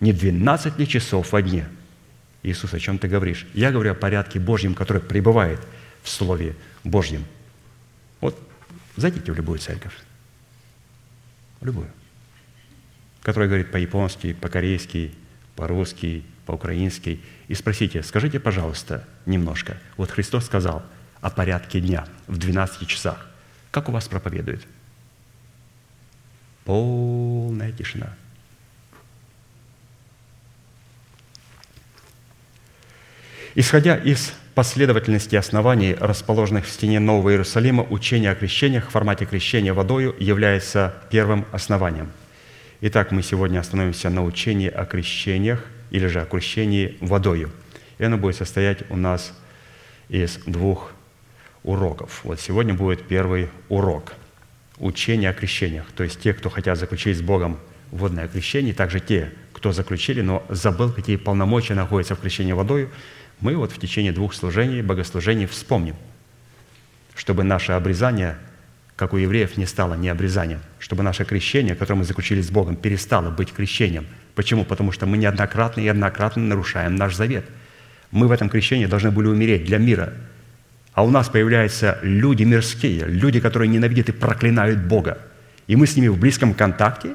Не 12 ли часов во дне? Иисус, о чем ты говоришь? Я говорю о порядке Божьем, который пребывает в Слове Божьем. Зайдите в любую церковь. В любую. Которая говорит по-японски, по-корейски, по-русски, по-украински. И спросите, скажите, пожалуйста, немножко. Вот Христос сказал о порядке дня в 12 часах. Как у вас проповедует? Полная тишина. Исходя из последовательности оснований, расположенных в стене Нового Иерусалима, учение о крещениях в формате крещения водою является первым основанием. Итак, мы сегодня остановимся на учении о крещениях или же о крещении водою. И оно будет состоять у нас из двух уроков. Вот сегодня будет первый урок – учение о крещениях. То есть те, кто хотят заключить с Богом водное крещение, также те, кто заключили, но забыл, какие полномочия находятся в крещении водой, мы вот в течение двух служений, богослужений вспомним, чтобы наше обрезание, как у евреев, не стало не обрезанием, чтобы наше крещение, которое мы заключили с Богом, перестало быть крещением. Почему? Потому что мы неоднократно и однократно нарушаем наш завет. Мы в этом крещении должны были умереть для мира – а у нас появляются люди мирские, люди, которые ненавидят и проклинают Бога. И мы с ними в близком контакте.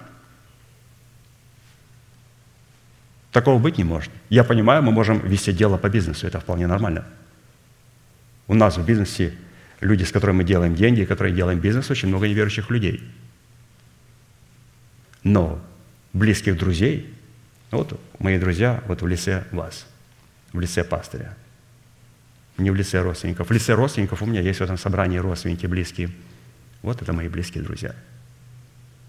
Такого быть не может. Я понимаю, мы можем вести дело по бизнесу, это вполне нормально. У нас в бизнесе люди, с которыми мы делаем деньги, которые делаем бизнес, очень много неверующих людей. Но близких друзей, вот мои друзья вот в лице вас, в лице пастыря – не в лице родственников. В лице родственников у меня есть в этом собрании родственники близкие. Вот это мои близкие друзья.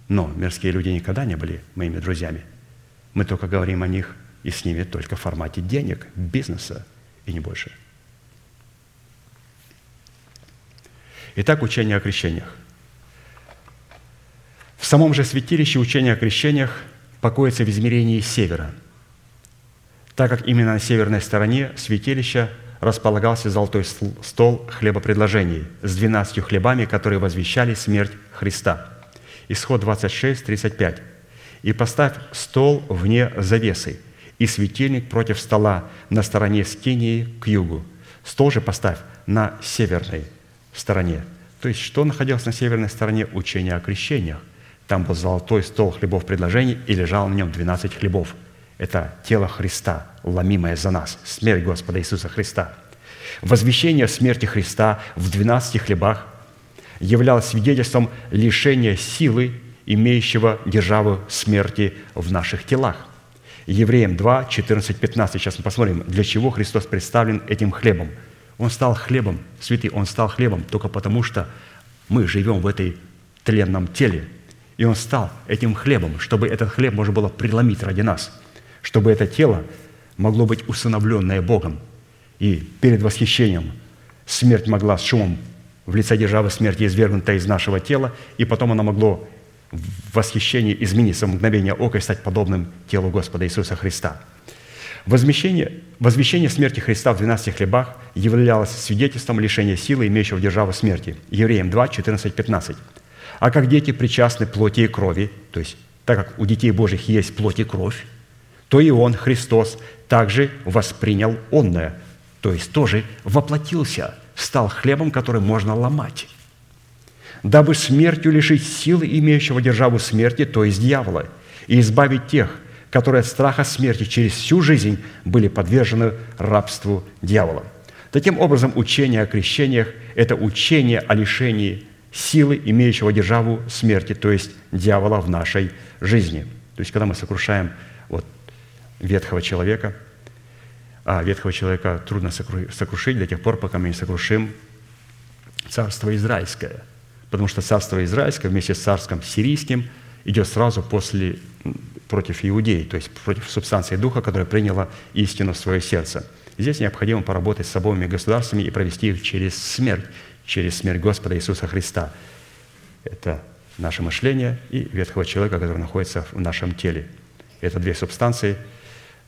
Но мирские люди никогда не были моими друзьями. Мы только говорим о них и с ними только в формате денег, бизнеса и не больше. Итак, учение о крещениях. В самом же святилище учение о крещениях покоится в измерении севера, так как именно на северной стороне святилища – располагался золотой стол хлебопредложений с двенадцатью хлебами, которые возвещали смерть Христа. Исход 26, 35. «И поставь стол вне завесы, и светильник против стола на стороне скинии к югу. Стол же поставь на северной стороне». То есть, что находилось на северной стороне учения о крещениях? Там был золотой стол хлебов предложений, и лежал на нем 12 хлебов – это тело Христа, ломимое за нас, смерть Господа Иисуса Христа. Возвещение смерти Христа в 12 хлебах являлось свидетельством лишения силы, имеющего державу смерти в наших телах. Евреям 2, 14, 15. Сейчас мы посмотрим, для чего Христос представлен этим хлебом. Он стал хлебом, святый, Он стал хлебом только потому, что мы живем в этой тленном теле. И Он стал этим хлебом, чтобы этот хлеб можно было преломить ради нас – чтобы это тело могло быть усыновленное Богом. И перед восхищением смерть могла с шумом в лице державы смерти извергнута из нашего тела, и потом оно могло в восхищении измениться в мгновение ока и стать подобным телу Господа Иисуса Христа. Возмещение, возвещение смерти Христа в 12 хлебах являлось свидетельством лишения силы, имеющего державу смерти. Евреям 2, 14, 15. «А как дети причастны плоти и крови, то есть так как у детей Божьих есть плоть и кровь, то и Он, Христос, также воспринял онное, то есть тоже воплотился, стал хлебом, который можно ломать, дабы смертью лишить силы имеющего державу смерти, то есть дьявола, и избавить тех, которые от страха смерти через всю жизнь были подвержены рабству дьявола. Таким образом, учение о крещениях – это учение о лишении силы, имеющего державу смерти, то есть дьявола в нашей жизни. То есть, когда мы сокрушаем вот ветхого человека, а ветхого человека трудно сокрушить до тех пор, пока мы не сокрушим царство израильское. Потому что царство израильское вместе с царским сирийским идет сразу после, против иудеи, то есть против субстанции духа, которая приняла истину в свое сердце. Здесь необходимо поработать с обоими государствами и провести их через смерть, через смерть Господа Иисуса Христа. Это наше мышление и ветхого человека, который находится в нашем теле. Это две субстанции –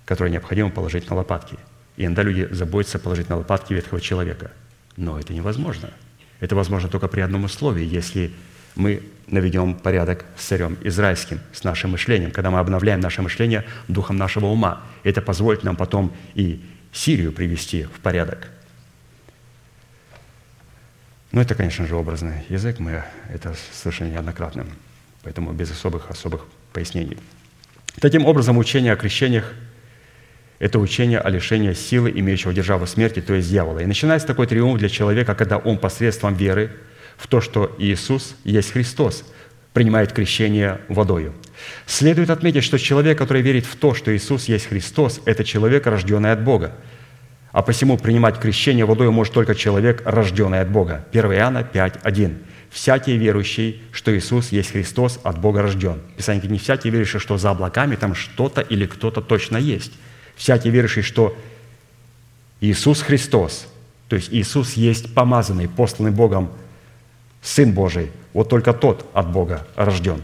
которые необходимо положить на лопатки. И иногда люди заботятся положить на лопатки ветхого человека. Но это невозможно. Это возможно только при одном условии, если мы наведем порядок с царем израильским, с нашим мышлением, когда мы обновляем наше мышление духом нашего ума. Это позволит нам потом и Сирию привести в порядок. Но это, конечно же, образный язык, мы это совершенно неоднократно, поэтому без особых особых пояснений. Таким образом, учение о крещениях – это учение о лишении силы, имеющего державу смерти, то есть дьявола. И начинается такой триумф для человека, когда он посредством веры – в то, что Иисус есть Христос, принимает крещение водою. Следует отметить, что человек, который верит в то, что Иисус есть Христос, это человек, рожденный от Бога. А посему принимать крещение водой может только человек, рожденный от Бога. 1 Иоанна 5.1. «Всякий верующий, что Иисус есть Христос, от Бога рожден». Писание говорит, не всякий верующий, что за облаками там что-то или кто-то точно есть. Всякий верующий, что Иисус Христос, то есть Иисус есть помазанный, посланный Богом Сын Божий, вот только тот от Бога рожден.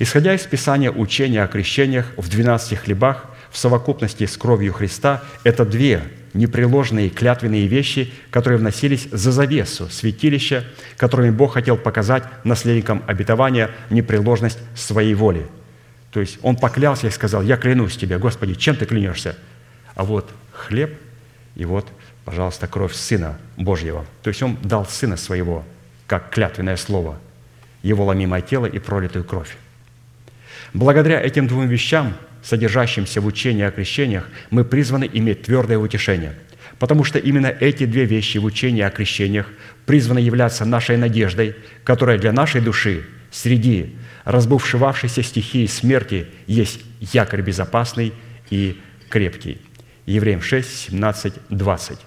Исходя из Писания, учения о крещениях в 12 хлебах в совокупности с кровью Христа – это две непреложные клятвенные вещи, которые вносились за завесу святилища, которыми Бог хотел показать наследникам обетования непреложность своей воли. То есть Он поклялся и сказал, «Я клянусь Тебе, Господи, чем Ты клянешься?» А вот хлеб и вот, пожалуйста, кровь Сына Божьего. То есть Он дал Сына Своего – как клятвенное слово, его ломимое тело и пролитую кровь. Благодаря этим двум вещам, содержащимся в учении о крещениях, мы призваны иметь твердое утешение, потому что именно эти две вещи в учении о крещениях призваны являться нашей надеждой, которая для нашей души среди разбушевавшейся стихии смерти есть якорь безопасный и крепкий. Евреям 6, 17, 20.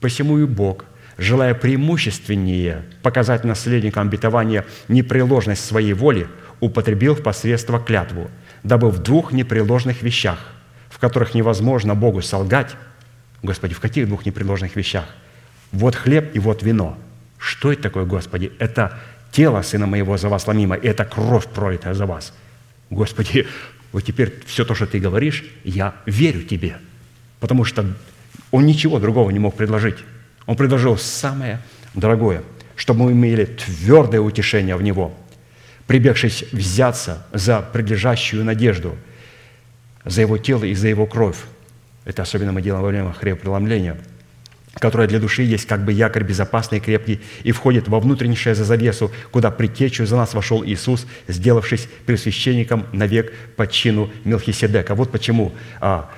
«Посему и Бог – желая преимущественнее показать наследникам обетования непреложность своей воли, употребил в посредство клятву, дабы в двух непреложных вещах, в которых невозможно Богу солгать, Господи, в каких двух непреложных вещах? Вот хлеб и вот вино. Что это такое, Господи? Это тело Сына Моего за вас ломимо, и это кровь пролитая за вас. Господи, вот теперь все то, что Ты говоришь, я верю Тебе, потому что Он ничего другого не мог предложить. Он предложил самое дорогое, чтобы мы имели твердое утешение в Него, прибегшись взяться за предлежащую надежду, за Его тело и за Его кровь. Это особенно мы делаем во время хлебопреломления, которое для души есть как бы якорь безопасный и крепкий и входит во внутреннее за завесу, куда притечью за нас вошел Иисус, сделавшись пресвященником навек по чину Мелхиседека. Вот почему а,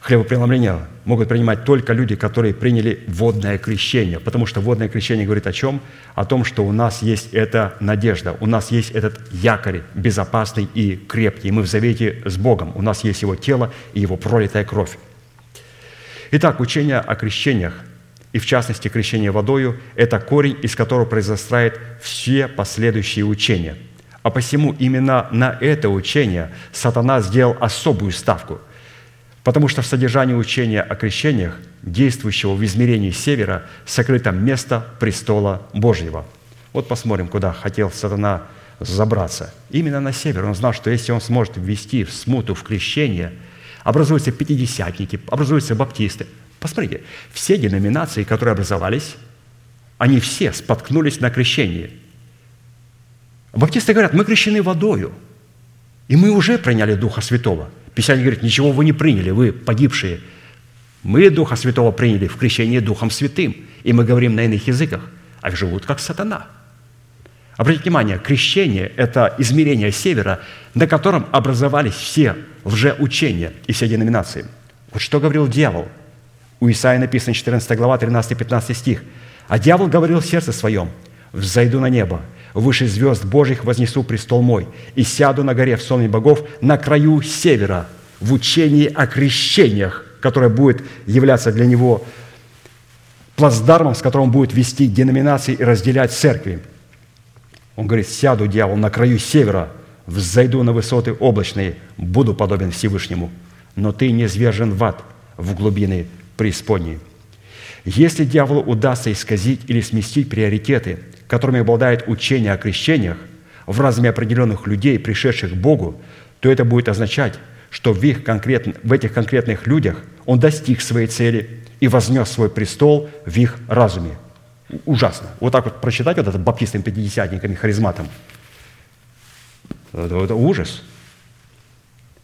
хлебопреломления могут принимать только люди, которые приняли водное крещение, потому что водное крещение говорит о чем? О том, что у нас есть эта надежда, у нас есть этот якорь безопасный и крепкий. Мы в завете с Богом, у нас есть Его тело и Его пролитая кровь. Итак, учение о крещениях, и в частности крещение водою, это корень, из которого произрастает все последующие учения. А посему именно на это учение сатана сделал особую ставку – Потому что в содержании учения о крещениях, действующего в измерении севера, сокрыто место престола Божьего. Вот посмотрим, куда хотел сатана забраться. Именно на север. Он знал, что если он сможет ввести в смуту, в крещение, образуются пятидесятники, образуются баптисты. Посмотрите, все деноминации, которые образовались, они все споткнулись на крещении. Баптисты говорят, мы крещены водою, и мы уже приняли Духа Святого – Писание говорит, ничего вы не приняли, вы погибшие. Мы Духа Святого приняли в крещении Духом Святым, и мы говорим на иных языках, а живут как сатана. Обратите внимание, крещение – это измерение севера, на котором образовались все лжеучения и все деноминации. Вот что говорил дьявол. У Исаия написано 14 глава, 13-15 стих. «А дьявол говорил в сердце своем, взойду на небо, выше звезд Божьих вознесу престол мой, и сяду на горе в сонме богов на краю севера, в учении о крещениях, которое будет являться для него плацдармом, с которым будет вести деноминации и разделять церкви. Он говорит, сяду, дьявол, на краю севера, взойду на высоты облачные, буду подобен Всевышнему, но ты не свержен в ад, в глубины преисподней. Если дьяволу удастся исказить или сместить приоритеты – которыми обладает учение о крещениях, в разуме определенных людей, пришедших к Богу, то это будет означать, что в, их конкрет... в этих конкретных людях он достиг своей цели и вознес свой престол в их разуме. Ужасно. Вот так вот прочитать вот это баптистам, пятидесятникам харизматам. Это, это ужас.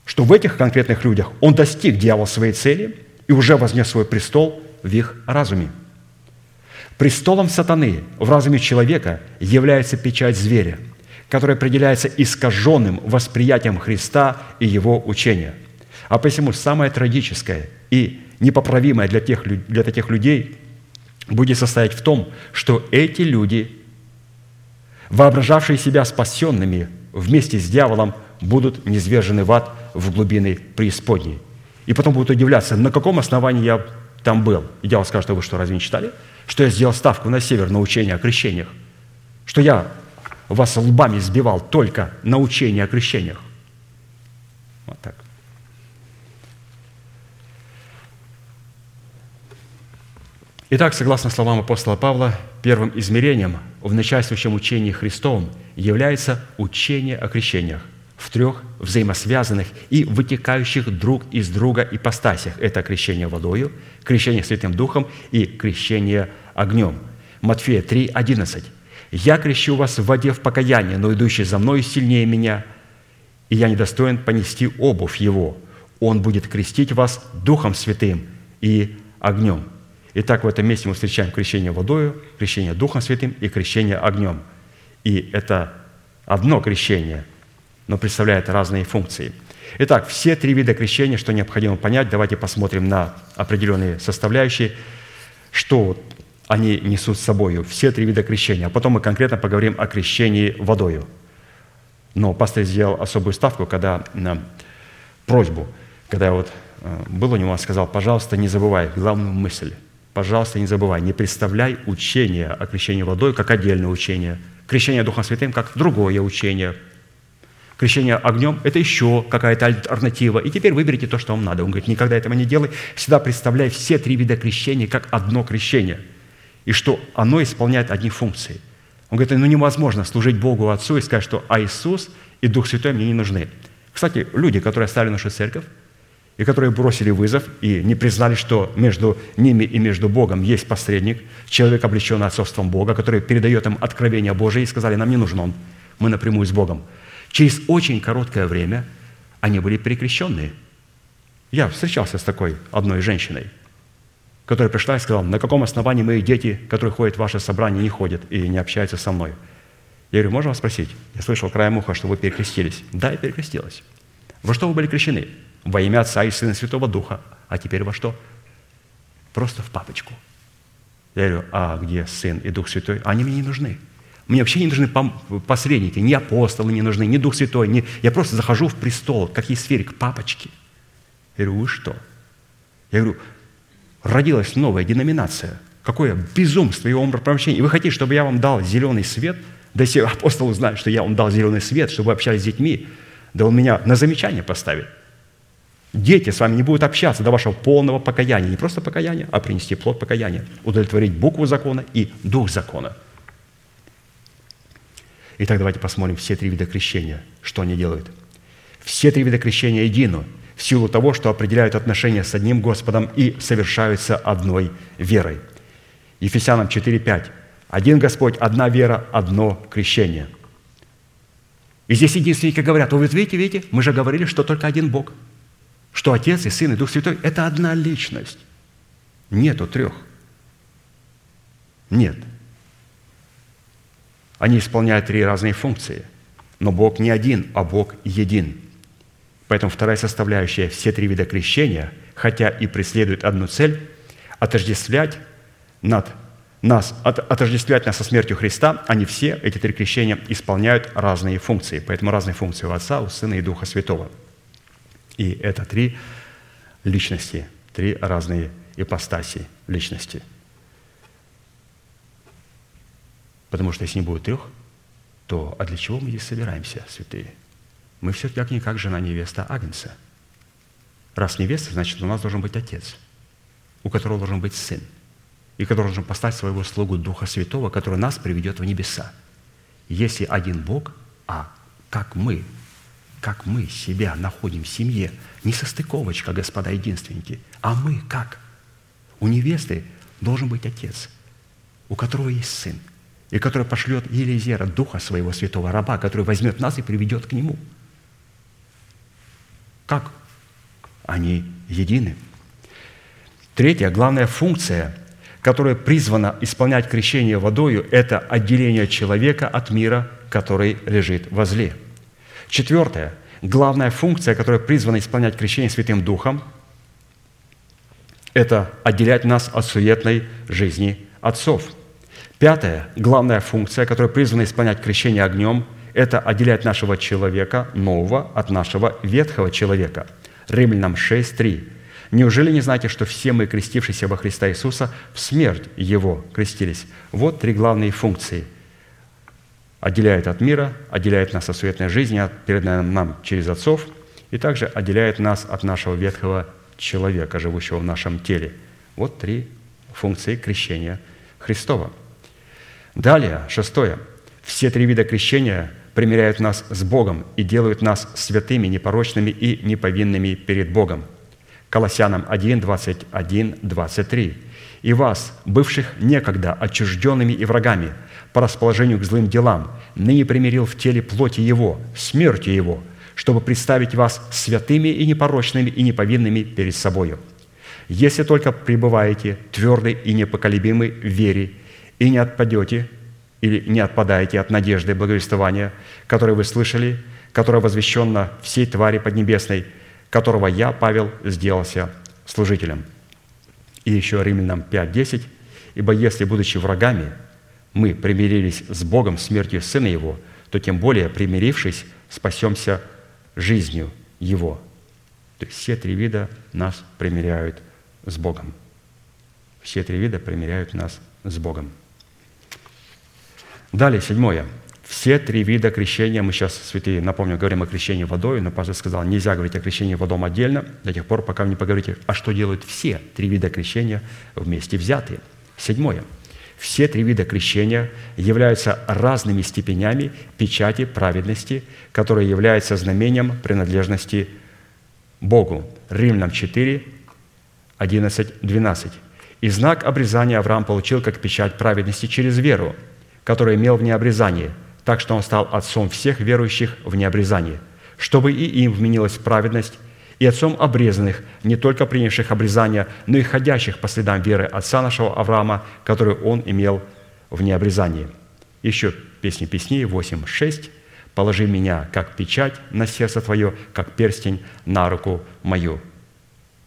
Что в этих конкретных людях он достиг дьявол своей цели и уже вознес свой престол в их разуме. Престолом сатаны в разуме человека является печать зверя, которая определяется искаженным восприятием Христа и Его учения. А посему самое трагическое и непоправимое для, тех, для таких людей будет состоять в том, что эти люди, воображавшие себя спасенными вместе с дьяволом, будут низвержены в ад в глубины преисподней. И потом будут удивляться, на каком основании я там был. И дьявол скажет, а вы что, разве не читали? Что я сделал ставку на север на учение о крещениях. Что я вас лбами сбивал только на учение о крещениях. Вот так. Итак, согласно словам апостола Павла, первым измерением в начальствующем учении Христовом является учение о крещениях в трех взаимосвязанных и вытекающих друг из друга ипостасях. Это крещение водою, крещение Святым Духом и крещение огнем. Матфея 3, 11. «Я крещу вас в воде в покаяние, но идущий за мной сильнее меня, и я недостоин понести обувь его. Он будет крестить вас Духом Святым и огнем». Итак, в этом месте мы встречаем крещение водою, крещение Духом Святым и крещение огнем. И это одно крещение, но представляет разные функции. Итак, все три вида крещения, что необходимо понять, давайте посмотрим на определенные составляющие, что они несут с собой, все три вида крещения. А потом мы конкретно поговорим о крещении водою. Но пастор сделал особую ставку, когда на просьбу, когда я вот э, был у него, он сказал, пожалуйста, не забывай главную мысль – пожалуйста, не забывай, не представляй учение о крещении водой как отдельное учение. Крещение Духом Святым как другое учение. Крещение огнем – это еще какая-то альтернатива. И теперь выберите то, что вам надо. Он говорит, никогда этого не делай. Всегда представляй все три вида крещения как одно крещение. И что оно исполняет одни функции. Он говорит, ну невозможно служить Богу Отцу и сказать, что а Иисус и Дух Святой мне не нужны. Кстати, люди, которые оставили нашу церковь, и которые бросили вызов и не признали, что между ними и между Богом есть посредник, человек, облеченный отцовством Бога, который передает им откровение Божие, и сказали, нам не нужен он, мы напрямую с Богом. Через очень короткое время они были перекрещенные. Я встречался с такой одной женщиной, которая пришла и сказала, на каком основании мои дети, которые ходят в ваше собрание, не ходят и не общаются со мной. Я говорю, можно вас спросить? Я слышал краем уха, что вы перекрестились. Да, я перекрестилась. Во что вы были крещены? Во имя Отца и Сына Святого Духа. А теперь во что? Просто в папочку. Я говорю, а где Сын и Дух Святой? Они мне не нужны. Мне вообще не нужны посредники, ни апостолы не нужны, ни Дух Святой. Ни... Я просто захожу в престол, как есть сфере, к папочке. Я говорю, вы что? Я говорю, родилась новая деноминация. Какое безумство и умопромещение. И вы хотите, чтобы я вам дал зеленый свет? Да если апостол узнает, что я вам дал зеленый свет, чтобы вы общались с детьми, да он меня на замечание поставит. Дети с вами не будут общаться до вашего полного покаяния. Не просто покаяния, а принести плод покаяния. Удовлетворить букву закона и дух закона. Итак, давайте посмотрим все три вида крещения, что они делают. Все три вида крещения едины в силу того, что определяют отношения с одним Господом и совершаются одной верой. Ефесянам 4.5. Один Господь, одна вера, одно крещение. И здесь единственники говорят, вы видите, видите, мы же говорили, что только один Бог – что Отец и Сын и Дух Святой – это одна личность. Нету трех. Нет. Они исполняют три разные функции. Но Бог не один, а Бог един. Поэтому вторая составляющая – все три вида крещения, хотя и преследуют одну цель – отождествлять над нас, от, отождествлять нас со смертью Христа, они все, эти три крещения, исполняют разные функции. Поэтому разные функции у Отца, у Сына и Духа Святого – и это три личности, три разные ипостаси личности. Потому что если не будет трех, то а для чего мы здесь собираемся, святые? Мы все как-никак жена невеста Агнца. Раз невеста, значит, у нас должен быть отец, у которого должен быть сын, и который должен поставить своего слугу Духа Святого, который нас приведет в небеса. Если один Бог, а как мы как мы себя находим в семье, не состыковочка, господа единственники, а мы как? У невесты должен быть отец. у которого есть Сын, и который пошлет Елизера, Духа Своего Святого Раба, который возьмет нас и приведет к Нему. Как? Они едины. Третья, главная функция, которая призвана исполнять крещение водою, это отделение человека от мира, который лежит возле. Четвертое, главная функция, которая призвана исполнять крещение Святым Духом, это отделять нас от суетной жизни отцов. Пятая, главная функция, которая призвана исполнять крещение огнем, это отделять нашего человека нового от нашего ветхого человека. Римлянам 6, 3. Неужели не знаете, что все мы, крестившиеся во Христа Иисуса, в смерть Его крестились? Вот три главные функции. Отделяет от мира, отделяет нас от суетной жизни, передает нам через отцов, и также отделяет нас от нашего ветхого человека, живущего в нашем теле. Вот три функции крещения Христова. Далее, шестое. Все три вида крещения примиряют нас с Богом и делают нас святыми, непорочными и неповинными перед Богом – Колоссянам 1, 21, 23. «И вас, бывших некогда отчужденными и врагами, по расположению к злым делам, ныне примирил в теле плоти Его, смертью Его, чтобы представить вас святыми и непорочными и неповинными перед собою. Если только пребываете твердой и непоколебимой в вере и не отпадете или не отпадаете от надежды и благовествования, которое вы слышали, которое возвещено всей твари поднебесной – которого я, Павел, сделался служителем». И еще Римлянам 5.10. «Ибо если, будучи врагами, мы примирились с Богом смертью Сына Его, то тем более, примирившись, спасемся жизнью Его». То есть все три вида нас примиряют с Богом. Все три вида примиряют нас с Богом. Далее, седьмое – все три вида крещения, мы сейчас, святые, напомню, говорим о крещении водой, но пастор сказал, нельзя говорить о крещении водом отдельно, до тех пор, пока вы не поговорите, а что делают все три вида крещения вместе взятые. Седьмое. Все три вида крещения являются разными степенями печати праведности, которая является знамением принадлежности Богу. Римлянам 4, 11, 12. «И знак обрезания Авраам получил как печать праведности через веру, которую имел в необрезании – так что он стал отцом всех верующих в необрезании, чтобы и им вменилась праведность, и отцом обрезанных, не только принявших обрезание, но и ходящих по следам веры отца нашего Авраама, которую он имел в необрезании. Еще песни песней 8.6. «Положи меня, как печать на сердце твое, как перстень на руку мою».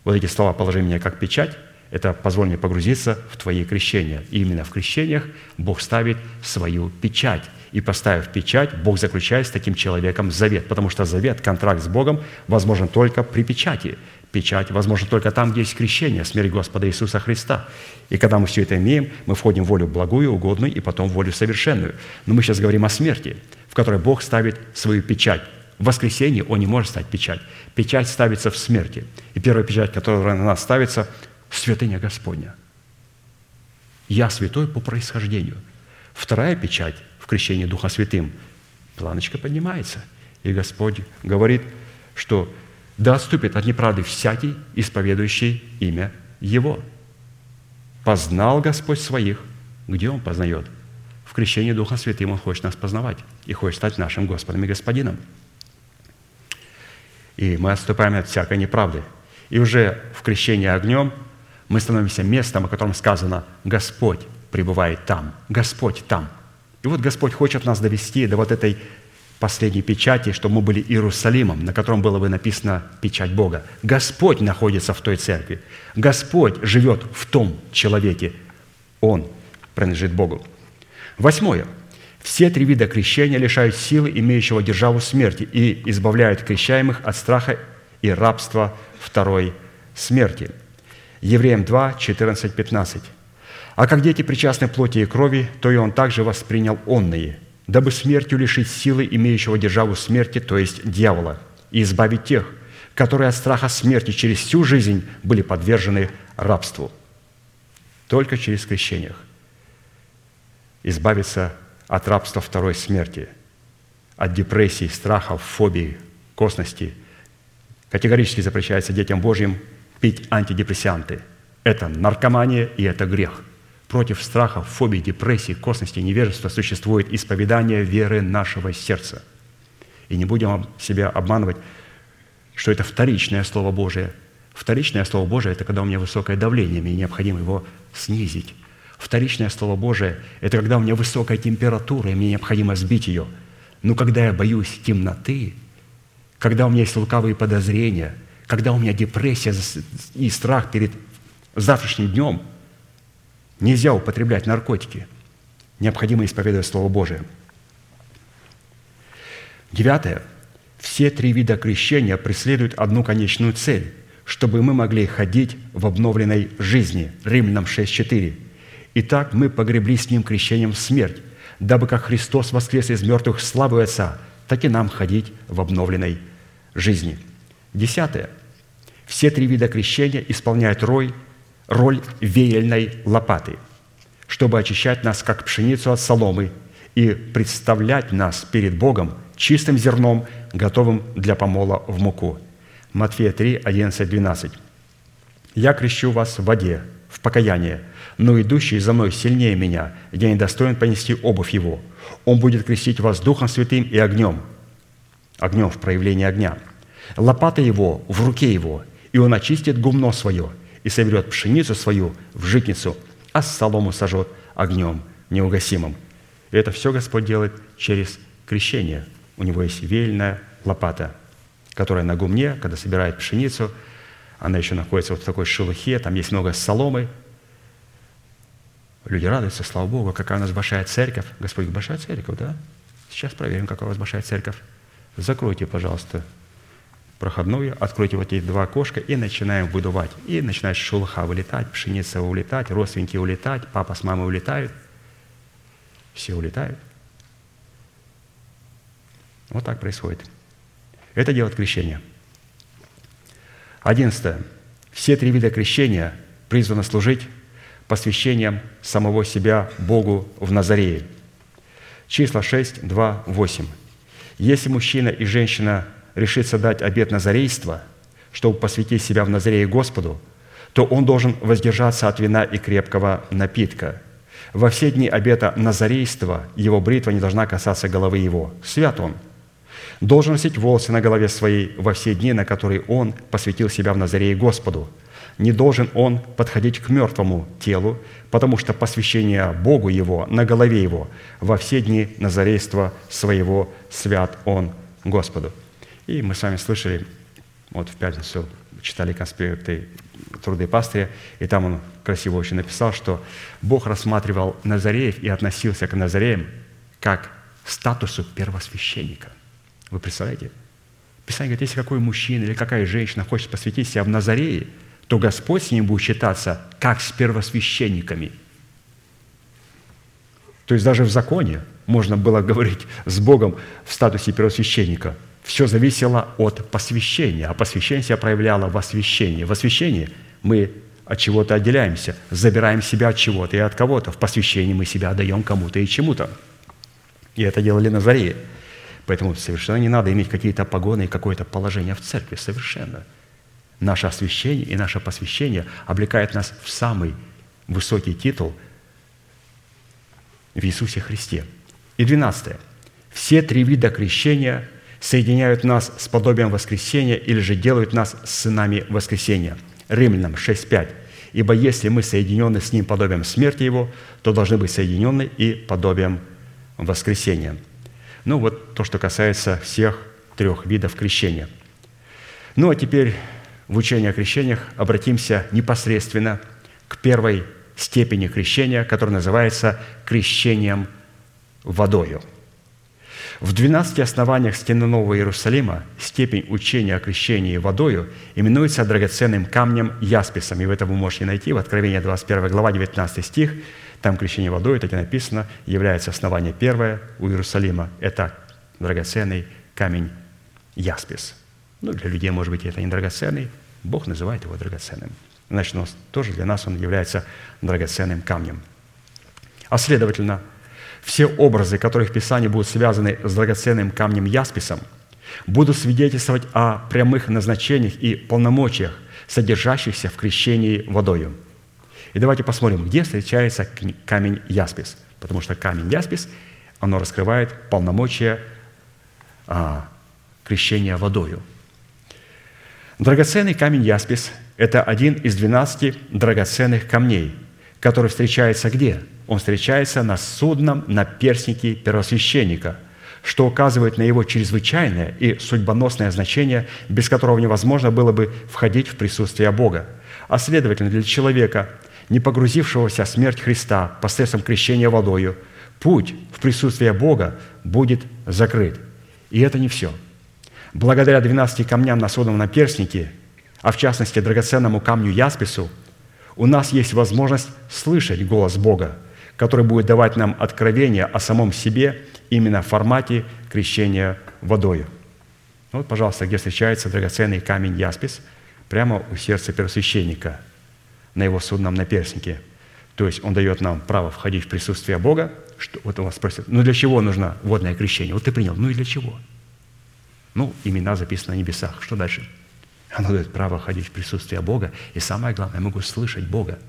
Вот эти слова «положи меня, как печать» – это позволь мне погрузиться в Твои крещения. И именно в крещениях Бог ставит свою печать – и поставив печать, Бог заключает с таким человеком завет, потому что завет, контракт с Богом возможен только при печати. Печать возможна только там, где есть крещение, смерть Господа Иисуса Христа. И когда мы все это имеем, мы входим в волю благую, угодную и потом в волю совершенную. Но мы сейчас говорим о смерти, в которой Бог ставит свою печать. В воскресенье Он не может ставить печать. Печать ставится в смерти. И первая печать, которая на нас ставится – святыня Господня. Я святой по происхождению. Вторая печать в крещении Духа Святым, планочка поднимается. И Господь говорит, что да отступит от неправды всякий, исповедующий имя Его. Познал Господь своих. Где Он познает? В крещении Духа Святым Он хочет нас познавать и хочет стать нашим Господом и Господином. И мы отступаем от всякой неправды. И уже в крещении огнем мы становимся местом, о котором сказано «Господь пребывает там», «Господь там». И вот Господь хочет нас довести до вот этой последней печати, чтобы мы были Иерусалимом, на котором было бы написано печать Бога. Господь находится в той церкви. Господь живет в том человеке. Он принадлежит Богу. Восьмое. Все три вида крещения лишают силы имеющего державу смерти и избавляют крещаемых от страха и рабства второй смерти. Евреям 2, 14, 15. А как дети причастны плоти и крови, то и он также воспринял онные, дабы смертью лишить силы имеющего державу смерти, то есть дьявола, и избавить тех, которые от страха смерти через всю жизнь были подвержены рабству. Только через крещениях избавиться от рабства второй смерти, от депрессии, страхов, фобии, косности. Категорически запрещается детям Божьим пить антидепрессанты. Это наркомания и это грех – против страхов, фобий, депрессий, косности, невежества существует исповедание веры нашего сердца. И не будем себя обманывать, что это вторичное Слово Божие. Вторичное Слово Божие – это когда у меня высокое давление, мне необходимо его снизить. Вторичное Слово Божие – это когда у меня высокая температура, и мне необходимо сбить ее. Но когда я боюсь темноты, когда у меня есть лукавые подозрения, когда у меня депрессия и страх перед завтрашним днем, нельзя употреблять наркотики. Необходимо исповедовать Слово Божие. Девятое. Все три вида крещения преследуют одну конечную цель, чтобы мы могли ходить в обновленной жизни. Римлянам 6.4. Итак, мы погребли с Ним крещением в смерть, дабы как Христос воскрес из мертвых славы Отца, так и нам ходить в обновленной жизни. Десятое. Все три вида крещения исполняют роль, роль веяльной лопаты, чтобы очищать нас, как пшеницу от соломы, и представлять нас перед Богом чистым зерном, готовым для помола в муку. Матфея 3, 11, 12. «Я крещу вас в воде, в покаяние, но идущий за мной сильнее меня, я не достоин понести обувь его. Он будет крестить вас Духом Святым и огнем». Огнем в проявлении огня. «Лопата его в руке его, и он очистит гумно свое, и соберет пшеницу свою в житницу, а солому сожжет огнем неугасимым». И это все Господь делает через крещение. У него есть вельная лопата, которая на гумне, когда собирает пшеницу, она еще находится вот в такой шелухе, там есть много соломы. Люди радуются, слава Богу, какая у нас большая церковь. Господь, большая церковь, да? Сейчас проверим, какая у вас большая церковь. Закройте, пожалуйста, проходную, откройте вот эти два окошка и начинаем выдувать. И начинает шелуха вылетать, пшеница улетать, родственники улетать, папа с мамой улетают. Все улетают. Вот так происходит. Это делает крещение. Одиннадцатое. Все три вида крещения призваны служить посвящением самого себя Богу в Назарее. Числа 6, 2, 8. Если мужчина и женщина решится дать обет назарейства, чтобы посвятить себя в Назарее Господу, то он должен воздержаться от вина и крепкого напитка. Во все дни обета назарейства его бритва не должна касаться головы его. Свят он. Должен носить волосы на голове своей во все дни, на которые он посвятил себя в Назарее Господу. Не должен он подходить к мертвому телу, потому что посвящение Богу его на голове его во все дни назарейства своего свят он Господу. И мы с вами слышали, вот в пятницу читали конспекты труды пастыря, и там он красиво очень написал, что Бог рассматривал Назареев и относился к Назареям как статусу первосвященника. Вы представляете? Писание говорит, если какой мужчина или какая женщина хочет посвятить себя в Назарее, то Господь с ним будет считаться как с первосвященниками. То есть даже в законе можно было говорить с Богом в статусе первосвященника – все зависело от посвящения, а посвящение себя проявляло в освящении. В освящении мы от чего-то отделяемся, забираем себя от чего-то и от кого-то. В посвящении мы себя отдаем кому-то и чему-то. И это делали Назареи. Поэтому совершенно не надо иметь какие-то погоны и какое-то положение в церкви. Совершенно. Наше освящение и наше посвящение облекает нас в самый высокий титул в Иисусе Христе. И двенадцатое. Все три вида крещения соединяют нас с подобием воскресения или же делают нас сынами воскресения. Римлянам 6.5. «Ибо если мы соединены с Ним подобием смерти Его, то должны быть соединены и подобием воскресения». Ну вот то, что касается всех трех видов крещения. Ну а теперь в учении о крещениях обратимся непосредственно к первой степени крещения, которая называется крещением водою – в 12 основаниях стены Нового Иерусалима степень учения о крещении водою именуется драгоценным камнем ясписом. И вы это вы можете найти в Откровении 21 глава, 19 стих. Там крещение водой, так и написано, является основание первое у Иерусалима. Это драгоценный камень яспис. Ну, для людей, может быть, это не драгоценный. Бог называет его драгоценным. Значит, он, тоже для нас он является драгоценным камнем. А следовательно, все образы, которые в Писании будут связаны с драгоценным камнем ясписом, будут свидетельствовать о прямых назначениях и полномочиях, содержащихся в крещении водою. И давайте посмотрим, где встречается камень яспис. Потому что камень яспис, оно раскрывает полномочия а, крещения водою. Драгоценный камень яспис – это один из 12 драгоценных камней, который встречается где? Он встречается на судном наперстнике первосвященника, что указывает на его чрезвычайное и судьбоносное значение, без которого невозможно было бы входить в присутствие Бога. А следовательно, для человека, не погрузившегося в смерть Христа посредством крещения водою, путь в присутствие Бога будет закрыт. И это не все. Благодаря 12 камням на судном наперстнике, а в частности драгоценному камню Яспису, у нас есть возможность слышать голос Бога, который будет давать нам откровение о самом себе именно в формате крещения водою. Вот, пожалуйста, где встречается драгоценный камень Яспис, прямо у сердца первосвященника – на его судном наперстнике. То есть он дает нам право входить в присутствие Бога. Что, вот у вас спросят, ну для чего нужно водное крещение? Вот ты принял, ну и для чего? Ну, имена записаны на небесах. Что дальше? Оно дает право ходить в присутствие Бога. И самое главное, я могу слышать Бога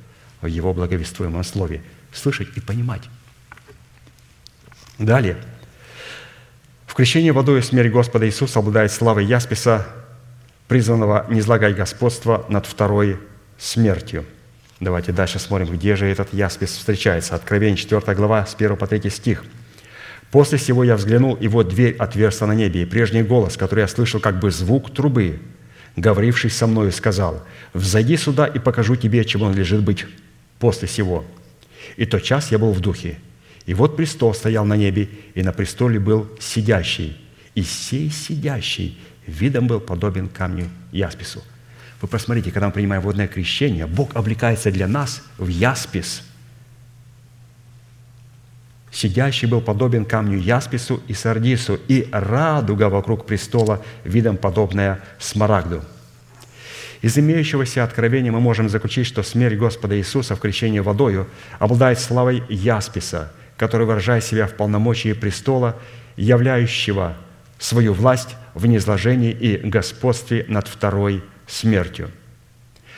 в Его благовествуемом слове. Слышать и понимать. Далее. В крещении водой смерть Господа Иисуса обладает славой Ясписа, призванного не излагать господство над второй смертью. Давайте дальше смотрим, где же этот яспис встречается. Откровение 4 глава, с 1 по 3 стих. «После всего я взглянул, и вот дверь отверста на небе, и прежний голос, который я слышал, как бы звук трубы, говоривший со мною, сказал, «Взойди сюда, и покажу тебе, чему он лежит быть после всего». И тот час я был в духе, и вот престол стоял на небе, и на престоле был сидящий, и сей сидящий видом был подобен камню яспису – вы посмотрите, когда мы принимаем водное крещение, Бог облекается для нас в яспис. Сидящий был подобен камню яспису и сардису, и радуга вокруг престола, видом подобная смарагду. Из имеющегося откровения мы можем заключить, что смерть Господа Иисуса в крещении водою обладает славой ясписа, который выражает себя в полномочии престола, являющего свою власть в низложении и господстве над второй смертью.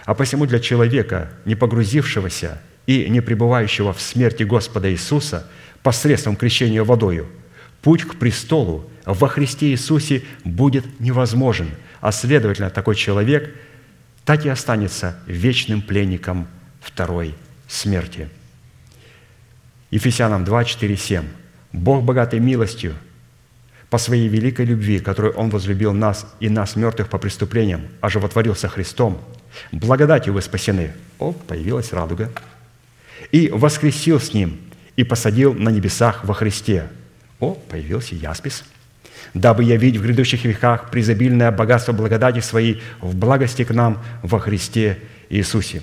А посему для человека, не погрузившегося и не пребывающего в смерти Господа Иисуса посредством крещения водою, путь к престолу во Христе Иисусе будет невозможен, а следовательно, такой человек так и останется вечным пленником второй смерти. Ефесянам 2, 4, 7. «Бог, богатый милостью, по своей великой любви, которую Он возлюбил нас и нас, мертвых по преступлениям, оживотворился Христом, благодатью вы спасены». О, появилась радуга. «И воскресил с Ним, и посадил на небесах во Христе». О, появился Яспис. «Дабы явить в грядущих веках призабильное богатство благодати Своей в благости к нам во Христе Иисусе».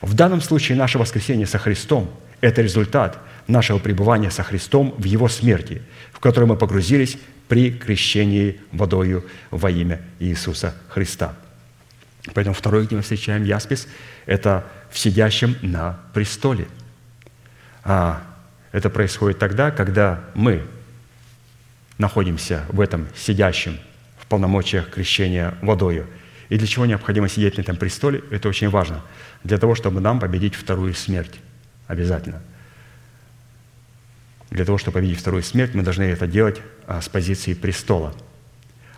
В данном случае наше воскресение со Христом – это результат нашего пребывания со Христом в Его смерти – в который мы погрузились при крещении водою во имя Иисуса Христа. Поэтому второй, где мы встречаем яспис, это в сидящем на престоле. А это происходит тогда, когда мы находимся в этом сидящем в полномочиях крещения водою. И для чего необходимо сидеть на этом престоле? Это очень важно. Для того, чтобы нам победить вторую смерть. Обязательно – для того, чтобы победить вторую смерть, мы должны это делать а, с позиции престола.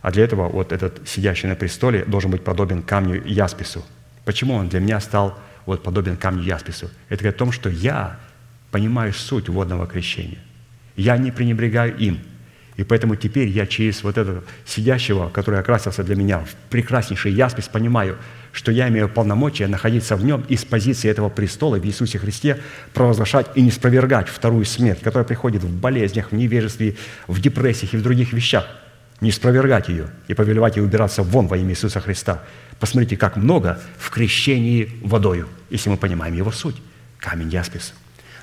А для этого вот этот сидящий на престоле должен быть подобен камню Яспису. Почему он для меня стал вот подобен камню Яспису? Это говорит о том, что я понимаю суть водного крещения. Я не пренебрегаю им. И поэтому теперь я через вот этого сидящего, который окрасился для меня в прекраснейший Яспис, понимаю, что я имею полномочия находиться в нем и с позиции этого престола в Иисусе Христе провозглашать и не спровергать вторую смерть, которая приходит в болезнях, в невежестве, в депрессиях и в других вещах. Не спровергать ее и повелевать ей убираться вон во имя Иисуса Христа. Посмотрите, как много в крещении водою, если мы понимаем его суть. Камень яспис.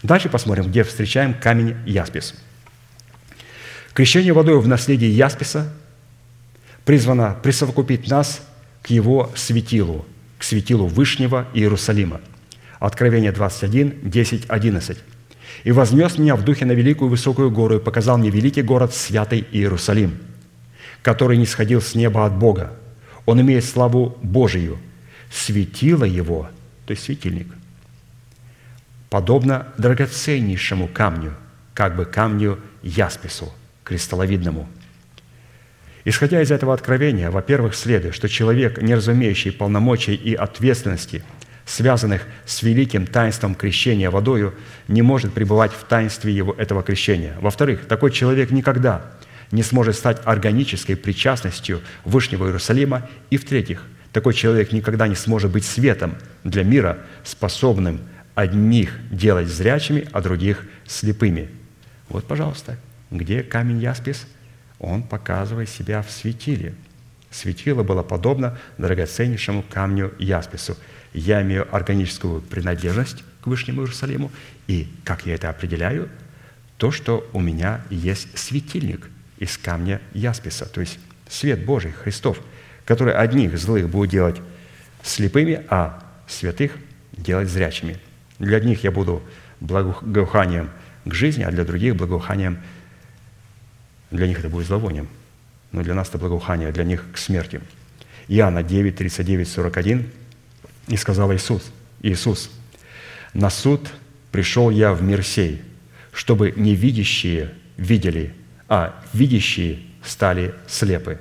Дальше посмотрим, где встречаем камень яспис. Крещение водою в наследии ясписа призвано присовокупить нас – к его светилу, к светилу Вышнего Иерусалима. Откровение 21, 10, 11. «И вознес меня в духе на великую высокую гору и показал мне великий город, святый Иерусалим, который не сходил с неба от Бога. Он имеет славу Божию. Светило его, то есть светильник, подобно драгоценнейшему камню, как бы камню яспису, кристалловидному. Исходя из этого откровения, во-первых, следует, что человек, не разумеющий полномочий и ответственности, связанных с великим таинством крещения водою, не может пребывать в таинстве его, этого крещения. Во-вторых, такой человек никогда не сможет стать органической причастностью Вышнего Иерусалима. И в-третьих, такой человек никогда не сможет быть светом для мира, способным одних делать зрячими, а других слепыми. Вот, пожалуйста, где камень яспис? Он показывает себя в светиле. Светило было подобно драгоценнейшему камню яспису. Я имею органическую принадлежность к Вышнему Иерусалиму, и как я это определяю? То, что у меня есть светильник – из камня ясписа, то есть свет Божий, Христов, который одних злых будет делать слепыми, а святых делать зрячими. Для одних я буду благоуханием к жизни, а для других благоуханием, для них это будет зловонием, но для нас это благоухание, для них к смерти. Иоанна 9, 39, 41, и сказал Иисус, Иисус, «На суд пришел я в мир сей, чтобы невидящие видели, а видящие стали слепы.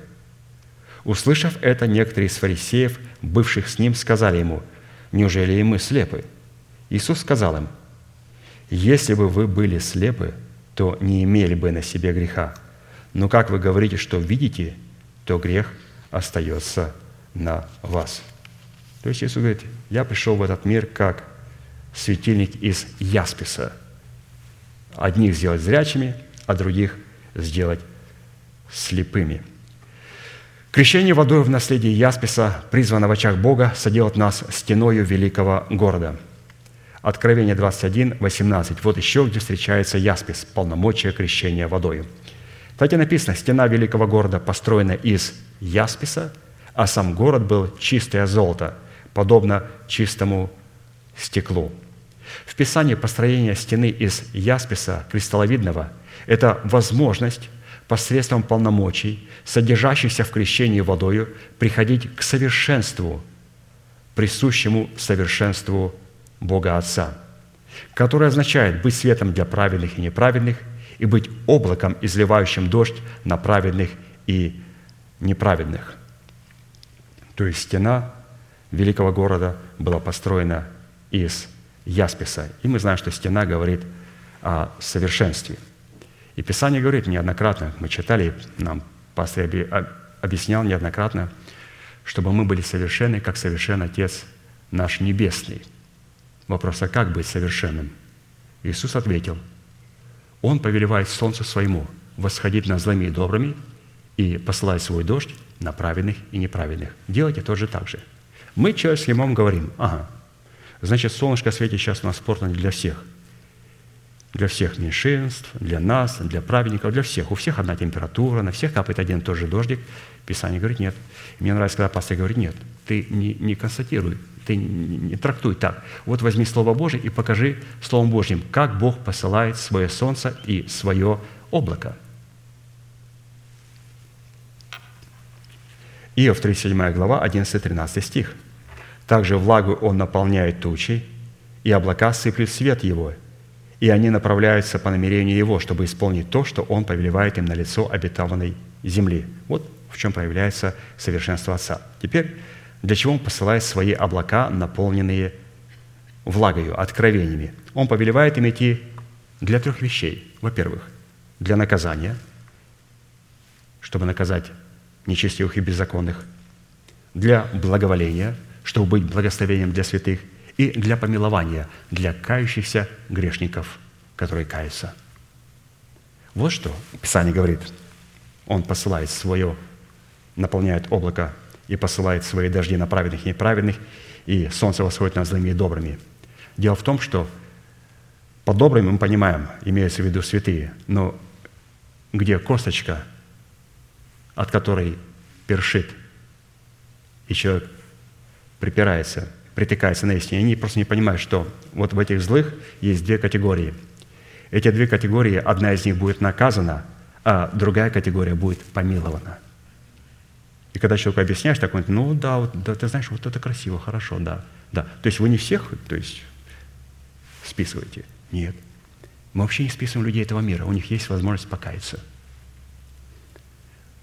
Услышав это, некоторые из фарисеев, бывших с ним, сказали ему, «Неужели и мы слепы?» Иисус сказал им, «Если бы вы были слепы, то не имели бы на себе греха. Но как вы говорите, что видите, то грех остается на вас». То есть Иисус говорит, «Я пришел в этот мир как светильник из ясписа. Одних сделать зрячими, а других сделать слепыми. Крещение водой в наследии Ясписа, призвано в очах Бога, соделать нас стеною великого города. Откровение 21, 18. Вот еще, где встречается Яспис, полномочия крещения Кстати, написано, стена великого города построена из Ясписа, а сам город был чистое золото, подобно чистому стеклу. В Писании построение стены из Ясписа кристалловидного – это возможность посредством полномочий, содержащихся в крещении водою, приходить к совершенству, присущему совершенству Бога Отца, которое означает быть светом для праведных и неправедных и быть облаком, изливающим дождь на праведных и неправедных. То есть стена великого города была построена из ясписа. И мы знаем, что стена говорит о совершенстве – и Писание говорит неоднократно, мы читали, нам пастор объяснял неоднократно, чтобы мы были совершенны, как совершен Отец наш Небесный. Вопрос, а как быть совершенным? Иисус ответил, Он повелевает солнцу своему восходить над злыми и добрыми и посылать свой дождь на праведных и неправедных. Делайте тоже так же. Мы человеческим умом говорим, ага, значит, солнышко светит сейчас у нас спортно для всех – для всех меньшинств, для нас, для праведников, для всех. У всех одна температура, на всех капает один и тот же дождик. Писание говорит, нет. Мне нравится, когда пастор говорит, нет, ты не, не констатируй, ты не, трактуй так. Вот возьми Слово Божье и покажи Словом Божьим, как Бог посылает свое солнце и свое облако. Иов 37 глава, 11-13 стих. «Также влагу он наполняет тучей, и облака сыплют свет его, и они направляются по намерению Его, чтобы исполнить то, что Он повелевает им на лицо обетованной земли. Вот в чем проявляется совершенство Отца. Теперь, для чего Он посылает свои облака, наполненные влагою, откровениями? Он повелевает им идти для трех вещей. Во-первых, для наказания, чтобы наказать нечестивых и беззаконных, для благоволения, чтобы быть благословением для святых – и для помилования для кающихся грешников, которые каются. Вот что Писание говорит. Он посылает свое, наполняет облако и посылает свои дожди на праведных и неправедных, и солнце восходит над злыми и добрыми. Дело в том, что под добрым мы понимаем, имеется в виду святые, но где косточка, от которой першит, и человек припирается – притыкается на истине. Они просто не понимают, что вот в этих злых есть две категории. Эти две категории, одна из них будет наказана, а другая категория будет помилована. И когда человеку объясняешь, так он, ну да, вот, да, ты знаешь, вот это красиво, хорошо, да, да. То есть вы не всех, то есть списываете. Нет. Мы вообще не списываем людей этого мира. У них есть возможность покаяться.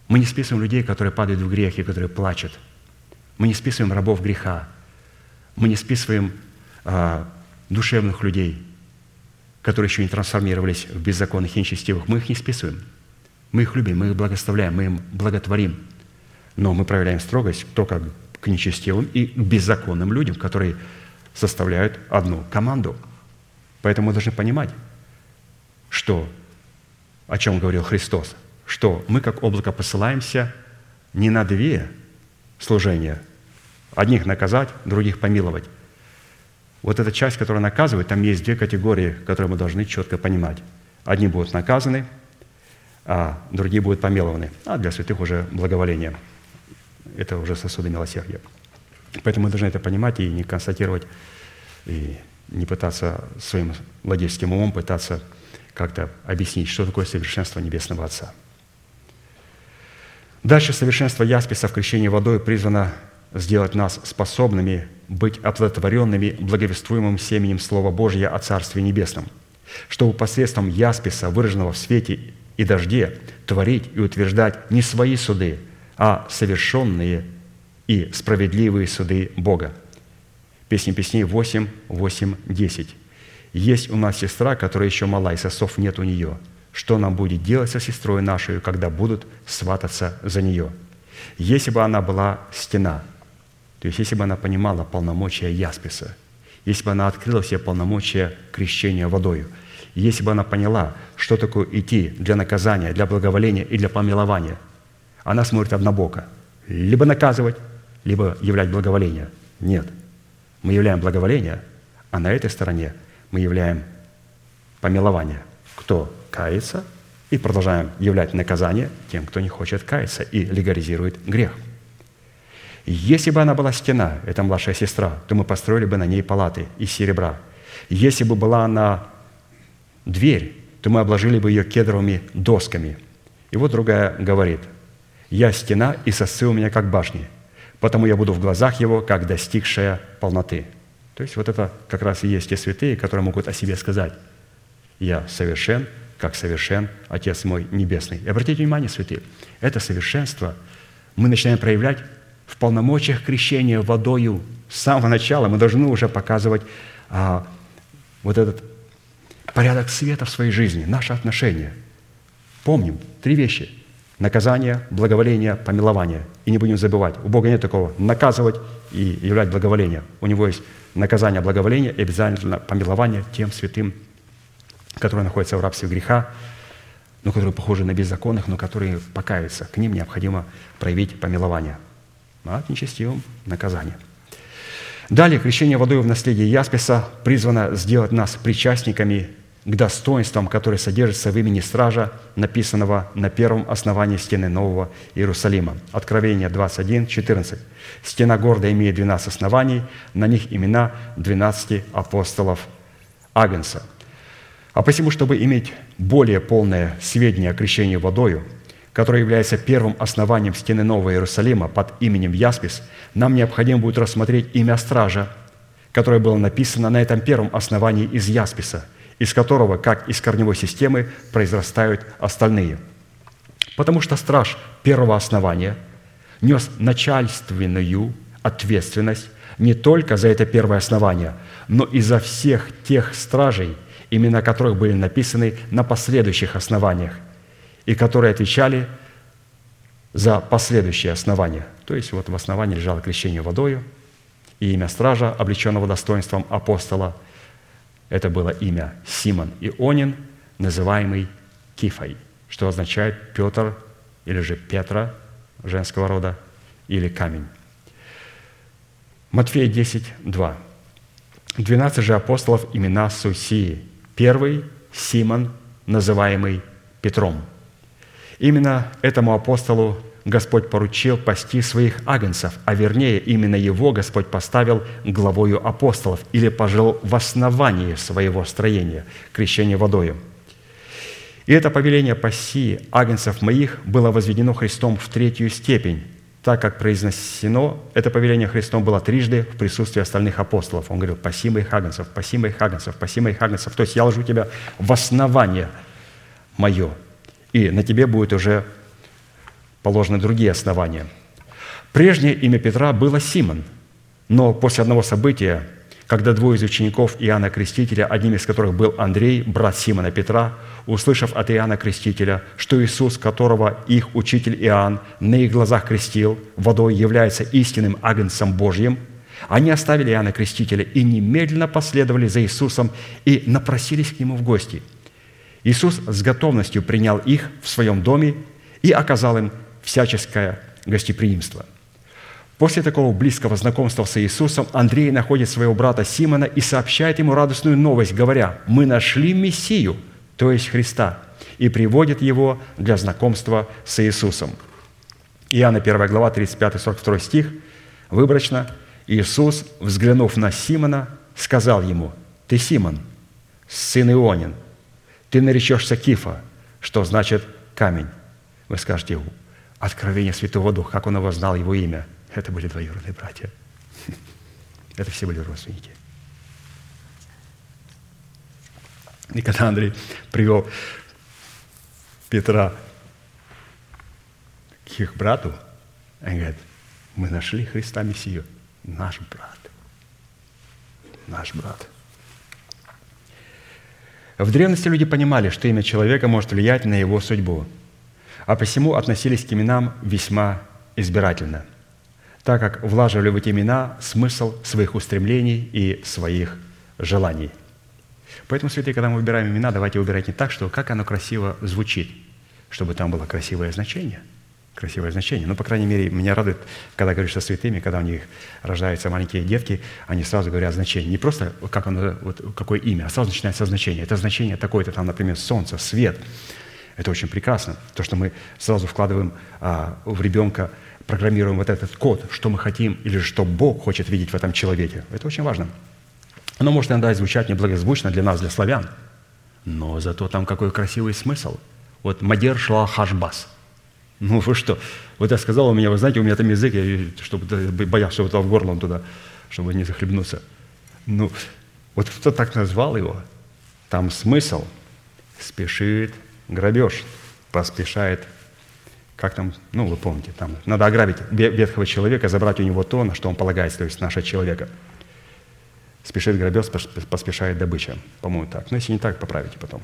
Мы не списываем людей, которые падают в грех и которые плачут. Мы не списываем рабов греха. Мы не списываем а, душевных людей, которые еще не трансформировались в беззаконных и нечестивых. Мы их не списываем. Мы их любим, мы их благословляем, мы им благотворим. Но мы проявляем строгость только к нечестивым и к беззаконным людям, которые составляют одну команду. Поэтому мы должны понимать, что, о чем говорил Христос, что мы как облако посылаемся не на две служения, одних наказать, других помиловать. Вот эта часть, которая наказывает, там есть две категории, которые мы должны четко понимать. Одни будут наказаны, а другие будут помилованы. А для святых уже благоволение. Это уже сосуды милосердия. Поэтому мы должны это понимать и не констатировать, и не пытаться своим владельческим умом пытаться как-то объяснить, что такое совершенство Небесного Отца. Дальше совершенство Ясписа в крещении водой призвано сделать нас способными быть оплодотворенными благовествуемым семенем Слова Божьего о Царстве Небесном, чтобы посредством Ясписа, выраженного в свете и дожде, творить и утверждать не свои суды, а совершенные и справедливые суды Бога. Песни песней 8, 8, 10. «Есть у нас сестра, которая еще мала, и сосов нет у нее. Что нам будет делать со сестрой нашей, когда будут свататься за нее? Если бы она была стена, то есть если бы она понимала полномочия Ясписа, если бы она открыла все полномочия крещения водою, если бы она поняла, что такое идти для наказания, для благоволения и для помилования, она смотрит однобоко. Либо наказывать, либо являть благоволение. Нет. Мы являем благоволение, а на этой стороне мы являем помилование. Кто кается, и продолжаем являть наказание тем, кто не хочет каяться и легализирует грех – если бы она была стена, это младшая сестра, то мы построили бы на ней палаты из серебра. Если бы была она дверь, то мы обложили бы ее кедровыми досками. И вот другая говорит, «Я стена, и сосцы у меня как башни, потому я буду в глазах его, как достигшая полноты». То есть вот это как раз и есть те святые, которые могут о себе сказать, «Я совершен, как совершен Отец мой Небесный». И обратите внимание, святые, это совершенство мы начинаем проявлять в полномочиях крещения водою с самого начала мы должны уже показывать а, вот этот порядок света в своей жизни, наши отношения. Помним три вещи. Наказание, благоволение, помилование. И не будем забывать, у Бога нет такого наказывать и являть благоволение. У Него есть наказание, благоволение и обязательно помилование тем святым, которые находятся в рабстве греха, но которые похожи на беззаконных, но которые покаются. К ним необходимо проявить помилование – над нечестивым наказание. Далее, крещение водой в наследии Ясписа призвано сделать нас причастниками к достоинствам, которые содержатся в имени стража, написанного на первом основании стены Нового Иерусалима. Откровение 21, 14. «Стена города имеет 12 оснований, на них имена 12 апостолов Агнца». А посему, чтобы иметь более полное сведение о крещении водою – который является первым основанием стены Нового Иерусалима под именем Яспис, нам необходимо будет рассмотреть имя стража, которое было написано на этом первом основании из Ясписа, из которого, как из корневой системы, произрастают остальные. Потому что страж первого основания нес начальственную ответственность не только за это первое основание, но и за всех тех стражей, имена которых были написаны на последующих основаниях – и которые отвечали за последующие основания. То есть вот в основании лежало крещение водою, и имя стража, облеченного достоинством апостола, это было имя Симон Ионин, называемый Кифой, что означает Петр или же Петра женского рода или камень. Матфея 10, 2. «Двенадцать же апостолов имена Сусии. Первый – Симон, называемый Петром, Именно этому апостолу Господь поручил пасти своих агнцев, а вернее, именно его Господь поставил главою апостолов или пожил в основании своего строения, крещения водою. И это повеление пасти агнцев моих было возведено Христом в третью степень, так как произнесено это повеление Христом было трижды в присутствии остальных апостолов. Он говорил, паси моих агнцев, паси моих агнцев, паси моих агнцев. То есть я ложу тебя в основание мое, и на тебе будет уже положены другие основания. Прежнее имя Петра было Симон, но после одного события, когда двое из учеников Иоанна Крестителя, одним из которых был Андрей, брат Симона Петра, услышав от Иоанна Крестителя, что Иисус, которого их учитель Иоанн на их глазах крестил водой, является истинным агнцем Божьим, они оставили Иоанна Крестителя и немедленно последовали за Иисусом и напросились к Нему в гости. Иисус с готовностью принял их в своем доме и оказал им всяческое гостеприимство. После такого близкого знакомства с Иисусом Андрей находит своего брата Симона и сообщает ему радостную новость, говоря, «Мы нашли Мессию – то есть Христа, и приводит его для знакомства с Иисусом. Иоанна 1 глава, 35-42 стих, выборочно, Иисус, взглянув на Симона, сказал ему, «Ты Симон, сын Ионин, ты наречешься Кифа, что значит камень». Вы скажете, откровение Святого Духа, как он его знал, его имя. Это были двоюродные братья. Это все были родственники. И когда Андрей привел Петра к их брату, он говорит, мы нашли Христа Мессию, наш брат. Наш брат. В древности люди понимали, что имя человека может влиять на его судьбу, а посему относились к именам весьма избирательно, так как влаживали в эти имена смысл своих устремлений и своих желаний – Поэтому, святые, когда мы выбираем имена, давайте выбирать не так, что как оно красиво звучит, чтобы там было красивое значение. Красивое значение. Ну, по крайней мере, меня радует, когда говоришь со святыми, когда у них рождаются маленькие детки, они сразу говорят значение. Не просто как оно, вот, какое имя, а сразу начинается значение. Это значение такое-то там, например, солнце, свет. Это очень прекрасно. То, что мы сразу вкладываем а, в ребенка, программируем вот этот код, что мы хотим или что Бог хочет видеть в этом человеке. Это очень важно. Оно может иногда звучать неблагозвучно для нас, для славян, но зато там какой красивый смысл. Вот Мадер шла хашбас. Ну вы что? Вот я сказал у меня, вы знаете, у меня там язык, я чтобы боялся, чтобы туда в горло он туда, чтобы не захлебнуться. Ну, вот кто так назвал его, там смысл. Спешит грабеж, поспешает как там, ну, вы помните, там надо ограбить ветхого человека, забрать у него то, на что он полагается, то есть нашего человека – Спешит грабеж, поспешает добыча. По-моему, так. Но если не так, поправите потом.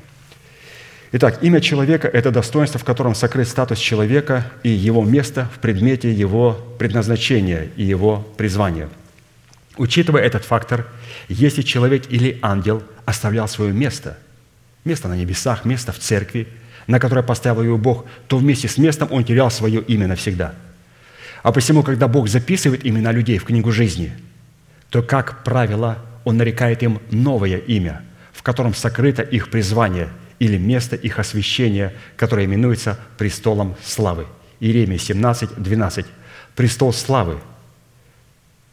Итак, имя человека – это достоинство, в котором сокрыт статус человека и его место в предмете его предназначения и его призвания. Учитывая этот фактор, если человек или ангел оставлял свое место, место на небесах, место в церкви, на которое поставил его Бог, то вместе с местом он терял свое имя навсегда. А посему, когда Бог записывает имена людей в книгу жизни, то, как правило, он нарекает им новое имя, в котором сокрыто их призвание или место их освящения, которое именуется престолом славы. Иеремия 17, 12. Престол славы,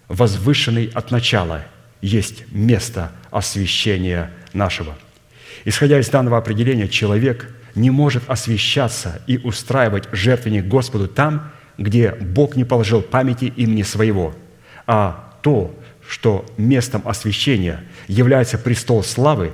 возвышенный от начала, есть место освящения нашего. Исходя из данного определения, человек не может освящаться и устраивать жертвенник Господу там, где Бог не положил памяти имени своего, а то, что местом освящения является престол славы,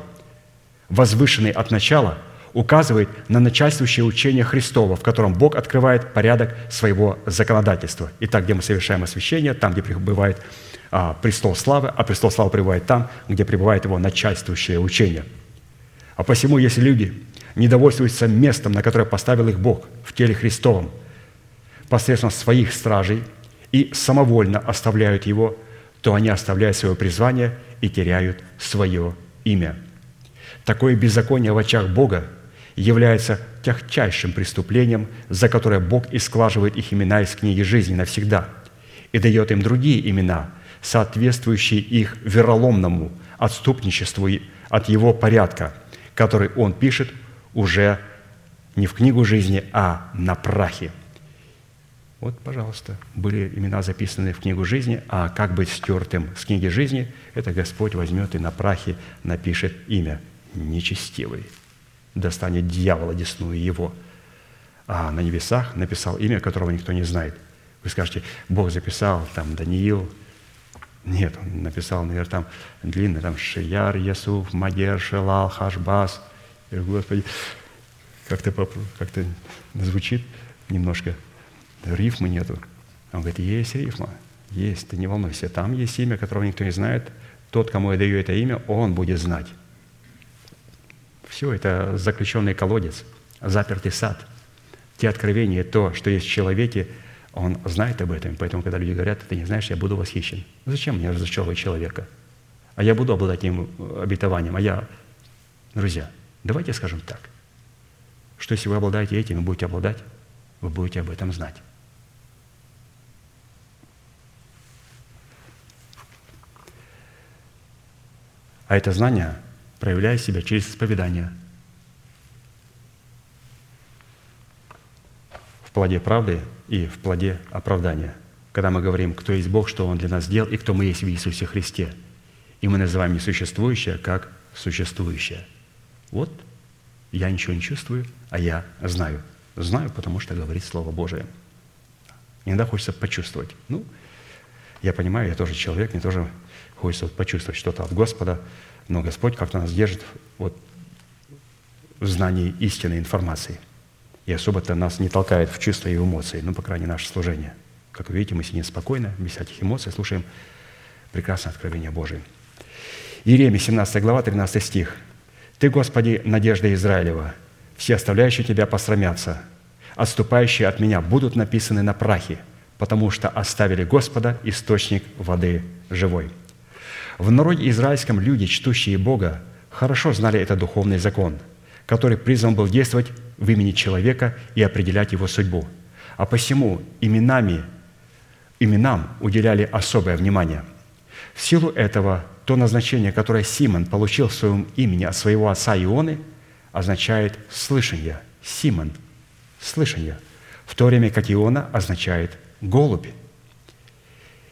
возвышенный от начала, указывает на начальствующее учение Христова, в котором Бог открывает порядок своего законодательства. Итак, где мы совершаем освящение, там, где пребывает а, престол славы, а престол славы пребывает там, где пребывает его начальствующее учение. А посему, если люди не довольствуются местом, на которое поставил их Бог в теле Христовом, посредством своих стражей и самовольно оставляют его – то они оставляют свое призвание и теряют свое имя. Такое беззаконие в очах Бога является тягчайшим преступлением, за которое Бог исклаживает их имена из книги жизни навсегда и дает им другие имена, соответствующие их вероломному отступничеству от Его порядка, который Он пишет уже не в книгу жизни, а на прахе – вот, пожалуйста, были имена записаны в книгу жизни, а как быть стертым с книги жизни, это Господь возьмет и на прахе напишет имя нечестивый, достанет дьявола десную его. А на небесах написал имя, которого никто не знает. Вы скажете, Бог записал там Даниил. Нет, он написал, наверное, там длинный, там Шияр, Ясуф, Мадер, Шелал, Хашбас. Я говорю, Господи, как-то как звучит немножко, рифмы нету. Он говорит, есть рифма, есть, ты не волнуйся. Там есть имя, которого никто не знает. Тот, кому я даю это имя, он будет знать. Все, это заключенный колодец, запертый сад. Те откровения, то, что есть в человеке – он знает об этом, поэтому, когда люди говорят, ты не знаешь, я буду восхищен. Зачем мне разочаровывать человека? А я буду обладать этим обетованием. А я, друзья, давайте скажем так, что если вы обладаете этим и будете обладать, вы будете об этом знать. А это знание проявляет себя через исповедание. В плоде правды и в плоде оправдания. Когда мы говорим, кто есть Бог, что Он для нас сделал, и кто мы есть в Иисусе Христе. И мы называем несуществующее как существующее. Вот я ничего не чувствую, а я знаю. Знаю, потому что говорит Слово Божие. Иногда хочется почувствовать. Ну, я понимаю, я тоже человек, мне тоже хочется почувствовать что-то от Господа, но Господь как-то нас держит вот в знании истинной информации – и особо-то нас не толкает в чувства и эмоции, ну, по крайней мере, наше служение. Как вы видите, мы сидим спокойно, без всяких эмоций, слушаем прекрасное откровение Божие. Иеремия, 17 глава, 13 стих. «Ты, Господи, надежда Израилева, все оставляющие Тебя посрамятся, отступающие от Меня будут написаны на прахе, потому что оставили Господа, источник воды живой». В народе израильском люди, чтущие Бога, хорошо знали этот духовный закон, который призван был действовать в имени человека и определять его судьбу. А посему именами, именам уделяли особое внимание. В силу этого то назначение, которое Симон получил в своем имени от своего отца Ионы, означает «слышание». Симон – «слышание», в то время как Иона означает «голубь».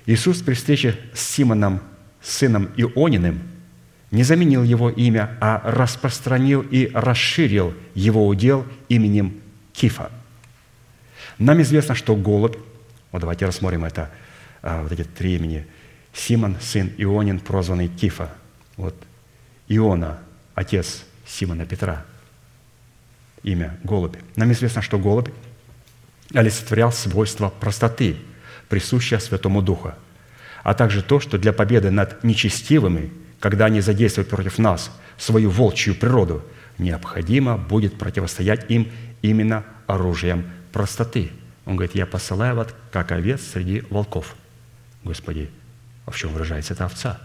Иисус при встрече с Симоном, сыном Иониным, не заменил его имя, а распространил и расширил его удел именем Кифа. Нам известно, что голубь, вот давайте рассмотрим это, а, вот эти три имени, Симон, сын Ионин, прозванный Кифа. Вот Иона, отец Симона Петра, имя голубь. Нам известно, что голубь олицетворял свойства простоты, присущее Святому Духу, а также то, что для победы над нечестивыми – когда они задействуют против нас свою волчью природу, необходимо будет противостоять им именно оружием простоты. Он говорит, я посылаю вас, как овец среди волков. Господи, а в чем выражается эта овца?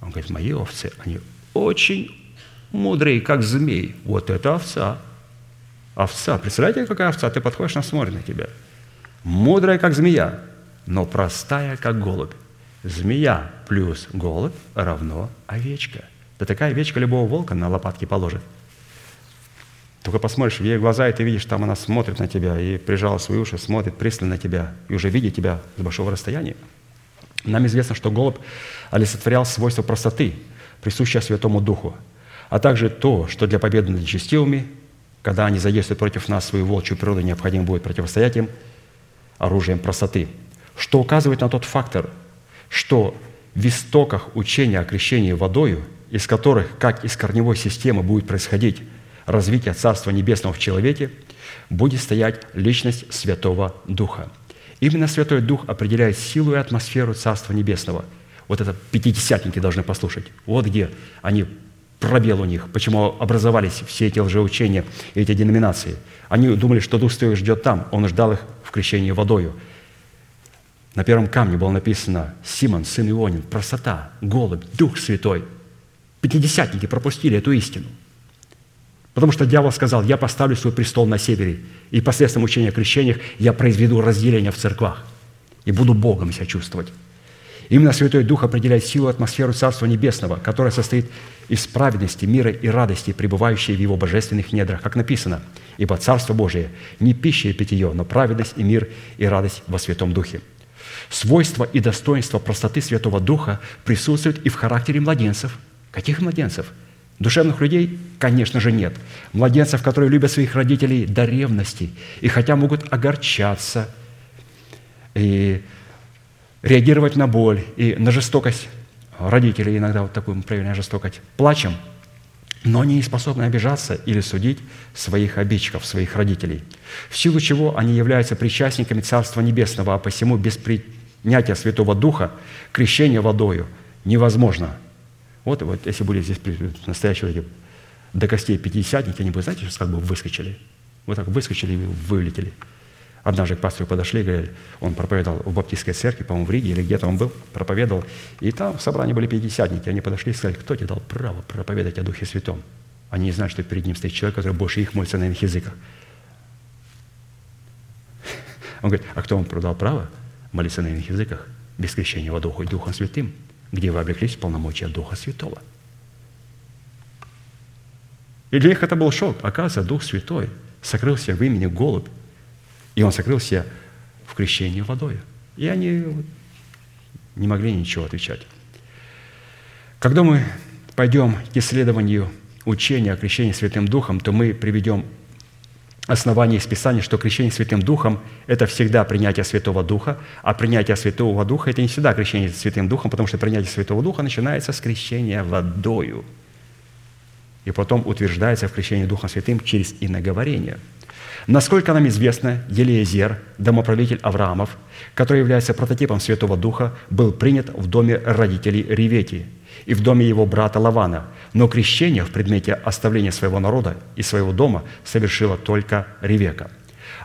Он говорит, мои овцы, они очень мудрые, как змей. Вот это овца. Овца. Представляете, какая овца? Ты подходишь, она смотрит на тебя. Мудрая, как змея, но простая, как голубь. Змея плюс голубь равно овечка. Да такая овечка любого волка на лопатки положит. Только посмотришь в ей глаза, и ты видишь, там она смотрит на тебя и прижала свои уши, смотрит пристально на тебя и уже видит тебя с большого расстояния. Нам известно, что голубь олицетворял свойство простоты, присущее Святому Духу, а также то, что для победы над нечестивыми, когда они задействуют против нас свою волчью природу, необходимо будет противостоять им оружием простоты, что указывает на тот фактор – что в истоках учения о крещении водою, из которых, как из корневой системы, будет происходить развитие Царства Небесного в человеке, будет стоять личность Святого Духа. Именно Святой Дух определяет силу и атмосферу Царства Небесного. Вот это пятидесятники должны послушать. Вот где они, пробел у них, почему образовались все эти лжеучения и эти деноминации. Они думали, что Дух Святой ждет там, Он ждал их в крещении водою – на первом камне было написано «Симон, сын Ионин, простота, голубь, Дух Святой». Пятидесятники пропустили эту истину. Потому что дьявол сказал, я поставлю свой престол на севере, и посредством учения о крещениях я произведу разделение в церквах, и буду Богом себя чувствовать. Именно Святой Дух определяет силу атмосферу Царства Небесного, которая состоит из праведности, мира и радости, пребывающей в Его божественных недрах, как написано, «Ибо Царство Божие не пища и питье, но праведность и мир и радость во Святом Духе». Свойства и достоинства простоты Святого Духа присутствуют и в характере младенцев. Каких младенцев? Душевных людей? Конечно же, нет. Младенцев, которые любят своих родителей до ревности, и хотя могут огорчаться и реагировать на боль и на жестокость родителей, иногда вот такую проявленную жестокость, плачем, но не способны обижаться или судить своих обидчиков, своих родителей, в силу чего они являются причастниками Царства Небесного, а посему без принятия Святого Духа крещение водою невозможно. Вот, вот если были здесь настоящие эти до костей пятидесятники, они бы, знаете, сейчас как бы выскочили. Вот так выскочили и вылетели. Однажды к пастору подошли, говорили, он проповедовал в баптистской церкви, по-моему, в Риге или где-то он был, проповедовал. И там в собрании были пятидесятники. Они подошли и сказали, кто тебе дал право проповедовать о Духе Святом? Они не знают, что перед ним стоит человек, который больше их молится на иных языках. Он говорит, а кто вам продал право молиться на иных языках без крещения во Духу и Духом Святым, где вы облеклись в полномочия Духа Святого? И для них это был шок. Оказывается, Дух Святой сокрылся в имени голубь и он сокрылся в крещении водой. И они не могли ничего отвечать. Когда мы пойдем к исследованию учения о крещении Святым Духом, то мы приведем основание из Писания, что крещение Святым Духом – это всегда принятие Святого Духа, а принятие Святого Духа – это не всегда крещение Святым Духом, потому что принятие Святого Духа начинается с крещения водою и потом утверждается в крещении Духом Святым через иноговорение – Насколько нам известно, Елиезер, домоправитель Авраамов, который является прототипом Святого Духа, был принят в доме родителей Ревети и в доме его брата Лавана, но крещение в предмете оставления своего народа и своего дома совершила только Ревека.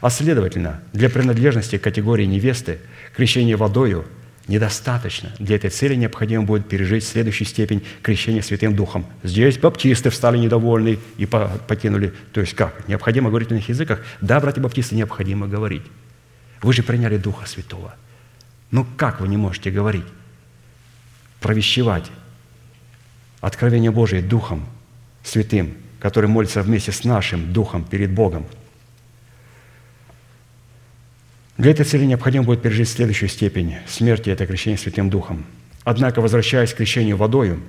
А следовательно, для принадлежности к категории невесты крещение водою – недостаточно. Для этой цели необходимо будет пережить следующую степень крещения Святым Духом. Здесь баптисты встали недовольны и покинули. То есть как? Необходимо говорить на их языках? Да, братья баптисты, необходимо говорить. Вы же приняли Духа Святого. Ну как вы не можете говорить? Провещевать откровение Божие Духом Святым, который молится вместе с нашим Духом перед Богом – для этой цели необходимо будет пережить следующую степень смерти – это крещение Святым Духом. Однако, возвращаясь к крещению водою,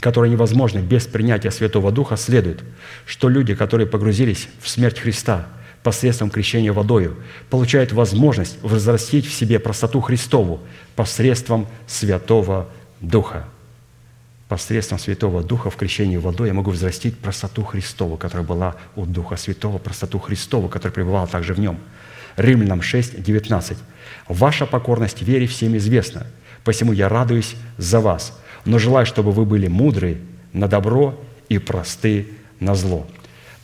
которое невозможно без принятия Святого Духа, следует, что люди, которые погрузились в смерть Христа посредством крещения водою, получают возможность возрастить в себе простоту Христову посредством Святого Духа. Посредством Святого Духа в крещении водой я могу взрастить простоту Христову, которая была у Духа Святого, простоту Христову, которая пребывала также в нем – Римлянам 6, 19. «Ваша покорность вере всем известна, посему я радуюсь за вас, но желаю, чтобы вы были мудры на добро и просты на зло».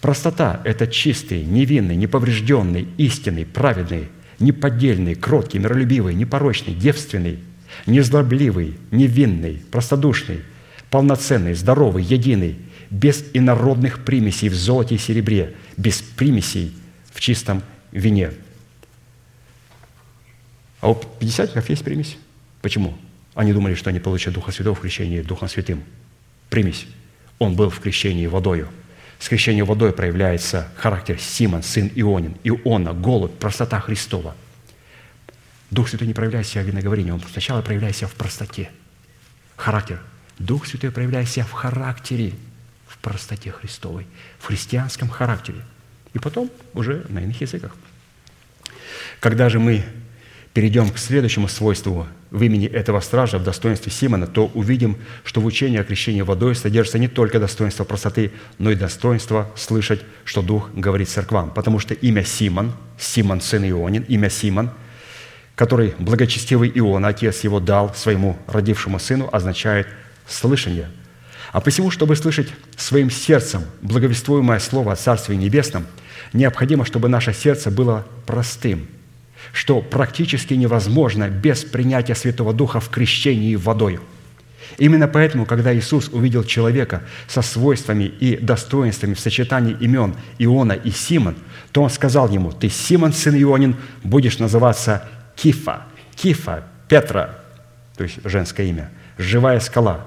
Простота – это чистый, невинный, неповрежденный, истинный, праведный, неподдельный, кроткий, миролюбивый, непорочный, девственный, незлобливый, невинный, простодушный, полноценный, здоровый, единый, без инородных примесей в золоте и серебре, без примесей в чистом вине – а у пятидесятников есть примесь. Почему? Они думали, что они получат Духа Святого в крещении Духом Святым. Примесь. Он был в крещении водою. С крещением водой проявляется характер Симон, сын Ионин, Иона, голод, простота Христова. Дух Святой не проявляет себя в виноговорении, он сначала проявляет себя в простоте. Характер. Дух Святой проявляет себя в характере, в простоте Христовой, в христианском характере. И потом уже на иных языках. Когда же мы перейдем к следующему свойству в имени этого стража в достоинстве Симона, то увидим, что в учении о крещении водой содержится не только достоинство простоты, но и достоинство слышать, что Дух говорит церквам. Потому что имя Симон, Симон, сын Ионин, имя Симон, который благочестивый Ион, отец его дал своему родившему сыну, означает слышание. А посему, чтобы слышать своим сердцем благовествуемое слово о Царстве Небесном, необходимо, чтобы наше сердце было простым – что практически невозможно без принятия Святого Духа в крещении водой. Именно поэтому, когда Иисус увидел человека со свойствами и достоинствами в сочетании имен Иона и Симон, то Он сказал ему, «Ты, Симон, сын Ионин, будешь называться Кифа». Кифа, Петра, то есть женское имя, живая скала.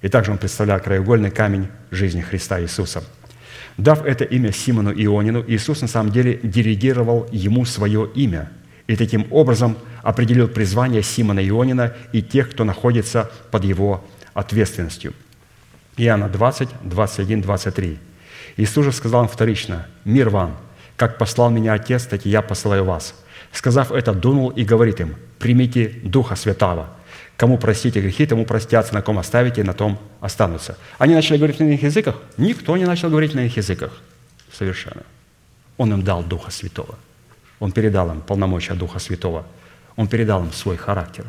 И также он представлял краеугольный камень жизни Христа Иисуса – Дав это имя Симону Ионину, Иисус на самом деле делегировал ему свое имя и таким образом определил призвание Симона Ионина и тех, кто находится под его ответственностью. Иоанна 20, 21, 23. Иисус же сказал им вторично, «Мир вам! Как послал меня Отец, так и я посылаю вас. Сказав это, дунул и говорит им, примите Духа Святого. Кому простите грехи, тому простятся, на ком оставите, на том останутся. Они начали говорить на иных языках? Никто не начал говорить на иных языках. Совершенно. Он им дал Духа Святого. Он передал им полномочия Духа Святого. Он передал им свой характер.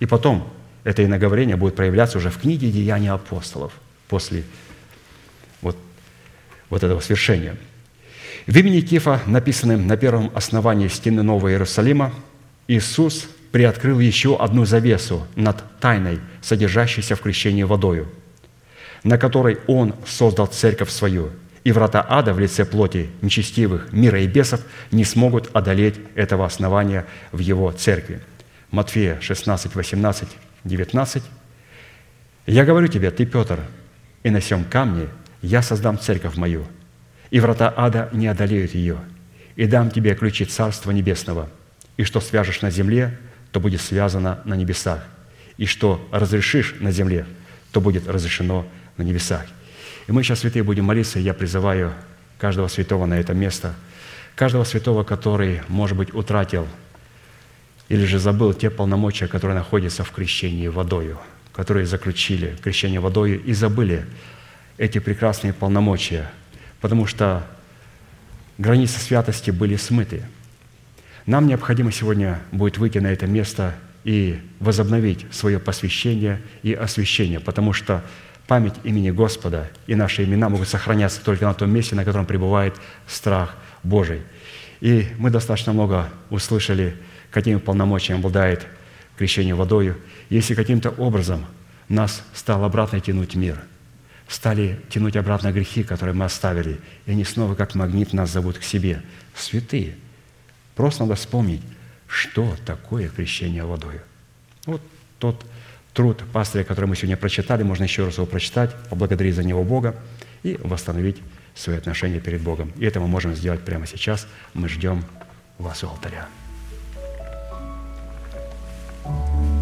И потом это иноговорение будет проявляться уже в книге «Деяния апостолов» после вот, вот этого свершения – в имени Кифа, написанным на первом основании стены Нового Иерусалима, Иисус приоткрыл еще одну завесу над тайной, содержащейся в крещении водою, на которой Он создал церковь свою, и врата ада в лице плоти нечестивых, мира и бесов не смогут одолеть этого основания в Его церкви. Матфея 16, 18, 19. «Я говорю тебе, ты, Петр, и на сем камне я создам церковь мою, и врата ада не одолеют ее. И дам тебе ключи Царства Небесного, и что свяжешь на земле, то будет связано на небесах, и что разрешишь на земле, то будет разрешено на небесах». И мы сейчас, святые, будем молиться, и я призываю каждого святого на это место, каждого святого, который, может быть, утратил или же забыл те полномочия, которые находятся в крещении водою, которые заключили крещение водою и забыли эти прекрасные полномочия – потому что границы святости были смыты. Нам необходимо сегодня будет выйти на это место и возобновить свое посвящение и освящение, потому что память имени Господа и наши имена могут сохраняться только на том месте, на котором пребывает страх Божий. И мы достаточно много услышали, какими полномочиями обладает крещение водою. Если каким-то образом нас стал обратно тянуть мир – стали тянуть обратно грехи, которые мы оставили, и они снова как магнит нас зовут к себе. Святые. Просто надо вспомнить, что такое крещение водой. Вот тот труд пастыря, который мы сегодня прочитали, можно еще раз его прочитать, поблагодарить за него Бога и восстановить свои отношения перед Богом. И это мы можем сделать прямо сейчас. Мы ждем вас у алтаря. thank you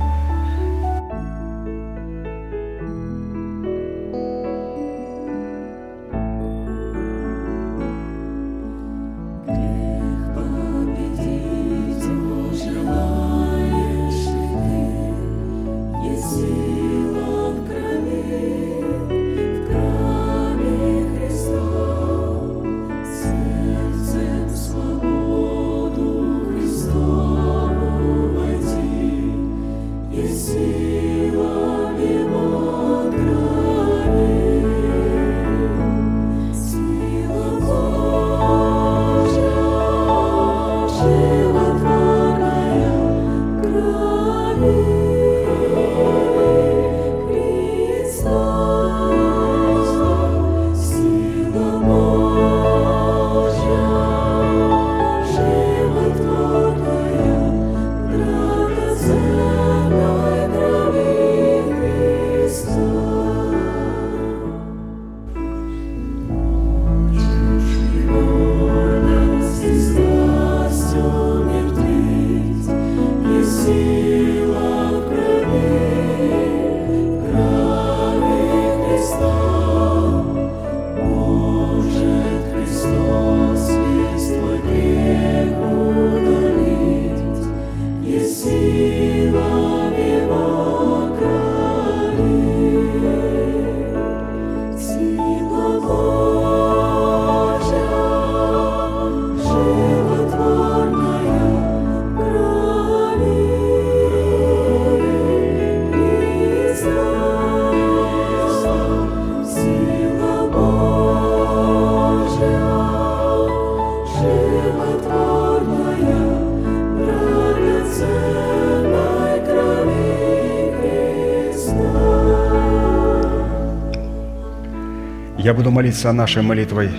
Я буду молиться нашей молитвой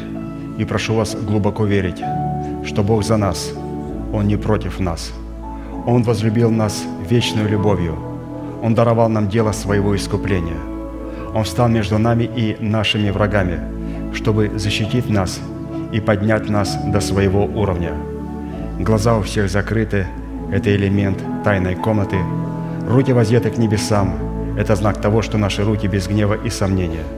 и прошу вас глубоко верить, что Бог за нас, Он не против нас. Он возлюбил нас вечной любовью. Он даровал нам дело своего искупления. Он встал между нами и нашими врагами, чтобы защитить нас и поднять нас до своего уровня. Глаза у всех закрыты, это элемент тайной комнаты. Руки воздеты к небесам, это знак того, что наши руки без гнева и сомнения –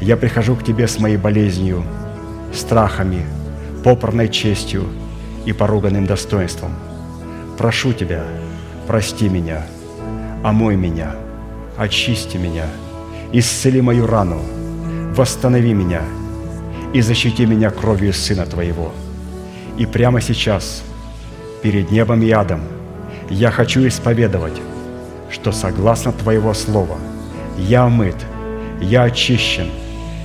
Я прихожу к Тебе с моей болезнью, страхами, попорной честью и поруганным достоинством. Прошу Тебя, прости меня, омой меня, очисти меня, исцели мою рану, восстанови меня и защити меня кровью Сына Твоего. И прямо сейчас, перед небом и адом, я хочу исповедовать, что согласно Твоего Слова я омыт, я очищен,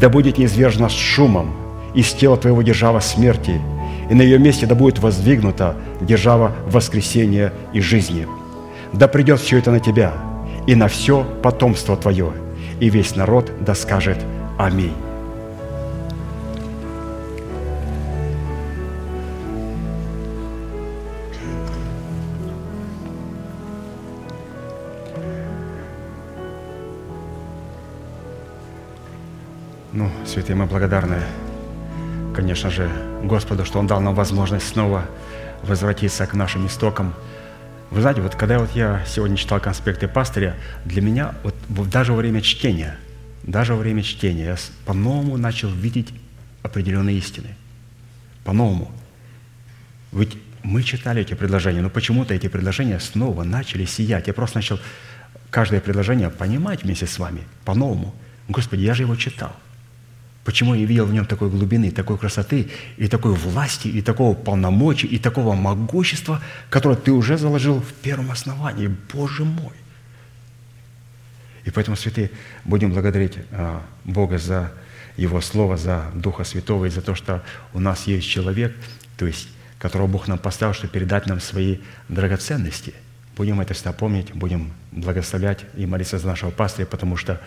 Да будет неизвержена с шумом из тела твоего держава смерти, и на ее месте да будет воздвигнута держава воскресения и жизни. Да придет все это на тебя и на все потомство твое, и весь народ да скажет Аминь. Ну, святые, мы благодарны конечно же, Господу, что Он дал нам возможность снова возвратиться к нашим истокам. Вы знаете, вот когда вот я сегодня читал конспекты пастыря, для меня вот даже во время чтения, даже во время чтения я по-новому начал видеть определенные истины. По-новому. Ведь мы читали эти предложения, но почему-то эти предложения снова начали сиять. Я просто начал каждое предложение понимать вместе с вами по-новому. Господи, я же его читал – Почему я видел в нем такой глубины, такой красоты, и такой власти, и такого полномочия, и такого могущества, которое ты уже заложил в первом основании. Боже мой! И поэтому, святые, будем благодарить а, Бога за Его Слово, за Духа Святого и за то, что у нас есть человек, то есть, которого Бог нам поставил, чтобы передать нам свои драгоценности. Будем это всегда помнить, будем благословлять и молиться за нашего пастыря, потому что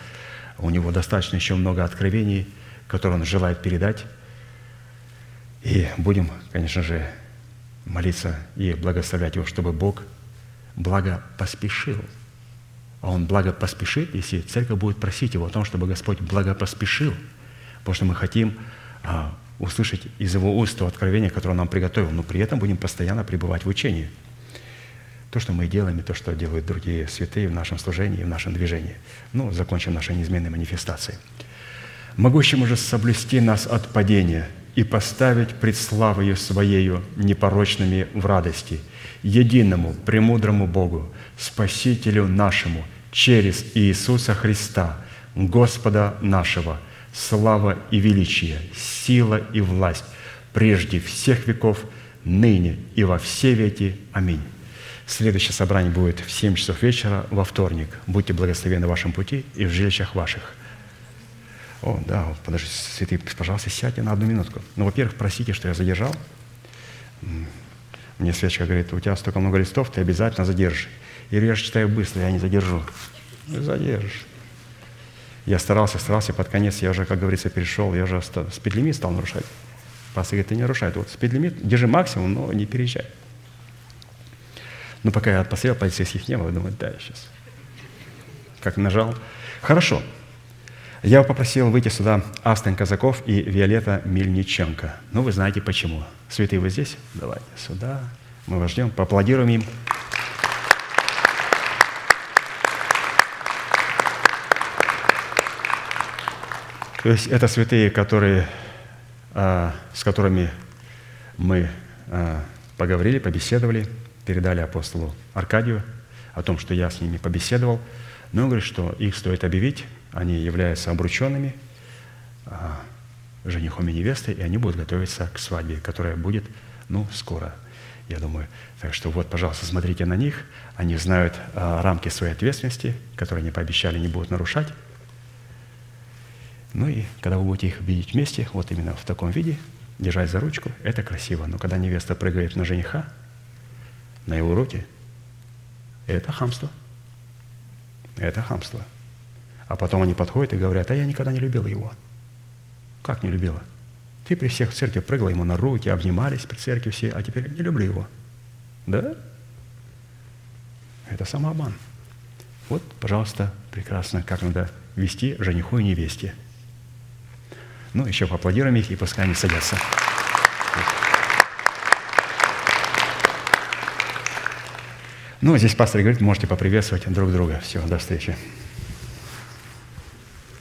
у него достаточно еще много откровений – который он желает передать. И будем, конечно же, молиться и благословлять его, чтобы Бог благо поспешил. А он благо поспешит, если церковь будет просить его о том, чтобы Господь благо поспешил, потому что мы хотим а, услышать из его уст то откровение, которое он нам приготовил, но при этом будем постоянно пребывать в учении. То, что мы делаем, и то, что делают другие святые в нашем служении в нашем движении. Ну, закончим нашей неизменной манифестацией могущему же соблюсти нас от падения и поставить пред славою Своею непорочными в радости, единому, премудрому Богу, Спасителю нашему, через Иисуса Христа, Господа нашего, слава и величие, сила и власть, прежде всех веков, ныне и во все веки. Аминь. Следующее собрание будет в 7 часов вечера во вторник. Будьте благословены в вашем пути и в жилищах ваших. О, да, подождите, святые, пожалуйста, сядьте на одну минутку. Ну, во-первых, простите, что я задержал. Мне свечка говорит, у тебя столько много листов, ты обязательно задержишь. Говорю, я читаю быстро, я не задержу. Задержишь. Я старался, старался, под конец я уже, как говорится, перешел, я уже спидлимит стал нарушать. Пастор говорит, ты не нарушай. Вот спидлимит, держи максимум, но не переезжай. Ну, пока я посмотрел, полицейских не было, думаю, да, сейчас. Как нажал. Хорошо. Я попросил выйти сюда Астен Казаков и Виолетта Мельниченко. Ну, вы знаете почему. Святые, вы здесь? Давайте сюда. Мы вас ждем. Поаплодируем им. То есть это святые, которые, а, с которыми мы а, поговорили, побеседовали, передали апостолу Аркадию о том, что я с ними побеседовал. Но он говорит, что их стоит объявить они являются обрученными, а, женихом и невестой, и они будут готовиться к свадьбе, которая будет, ну, скоро. я думаю. Так что вот, пожалуйста, смотрите на них. Они знают а, рамки своей ответственности, которые они пообещали не будут нарушать. Ну и когда вы будете их видеть вместе, вот именно в таком виде, держать за ручку, это красиво. Но когда невеста прыгает на жениха, на его руки, это хамство. Это хамство. А потом они подходят и говорят, а я никогда не любила его. Как не любила? Ты при всех в церкви прыгала ему на руки, обнимались при церкви все, а теперь не люблю его. Да? Это самообман. Вот, пожалуйста, прекрасно, как надо вести жениху и невесте. Ну, еще поаплодируем их, и пускай они садятся. Ну, здесь пастор говорит, можете поприветствовать друг друга. Все, до встречи.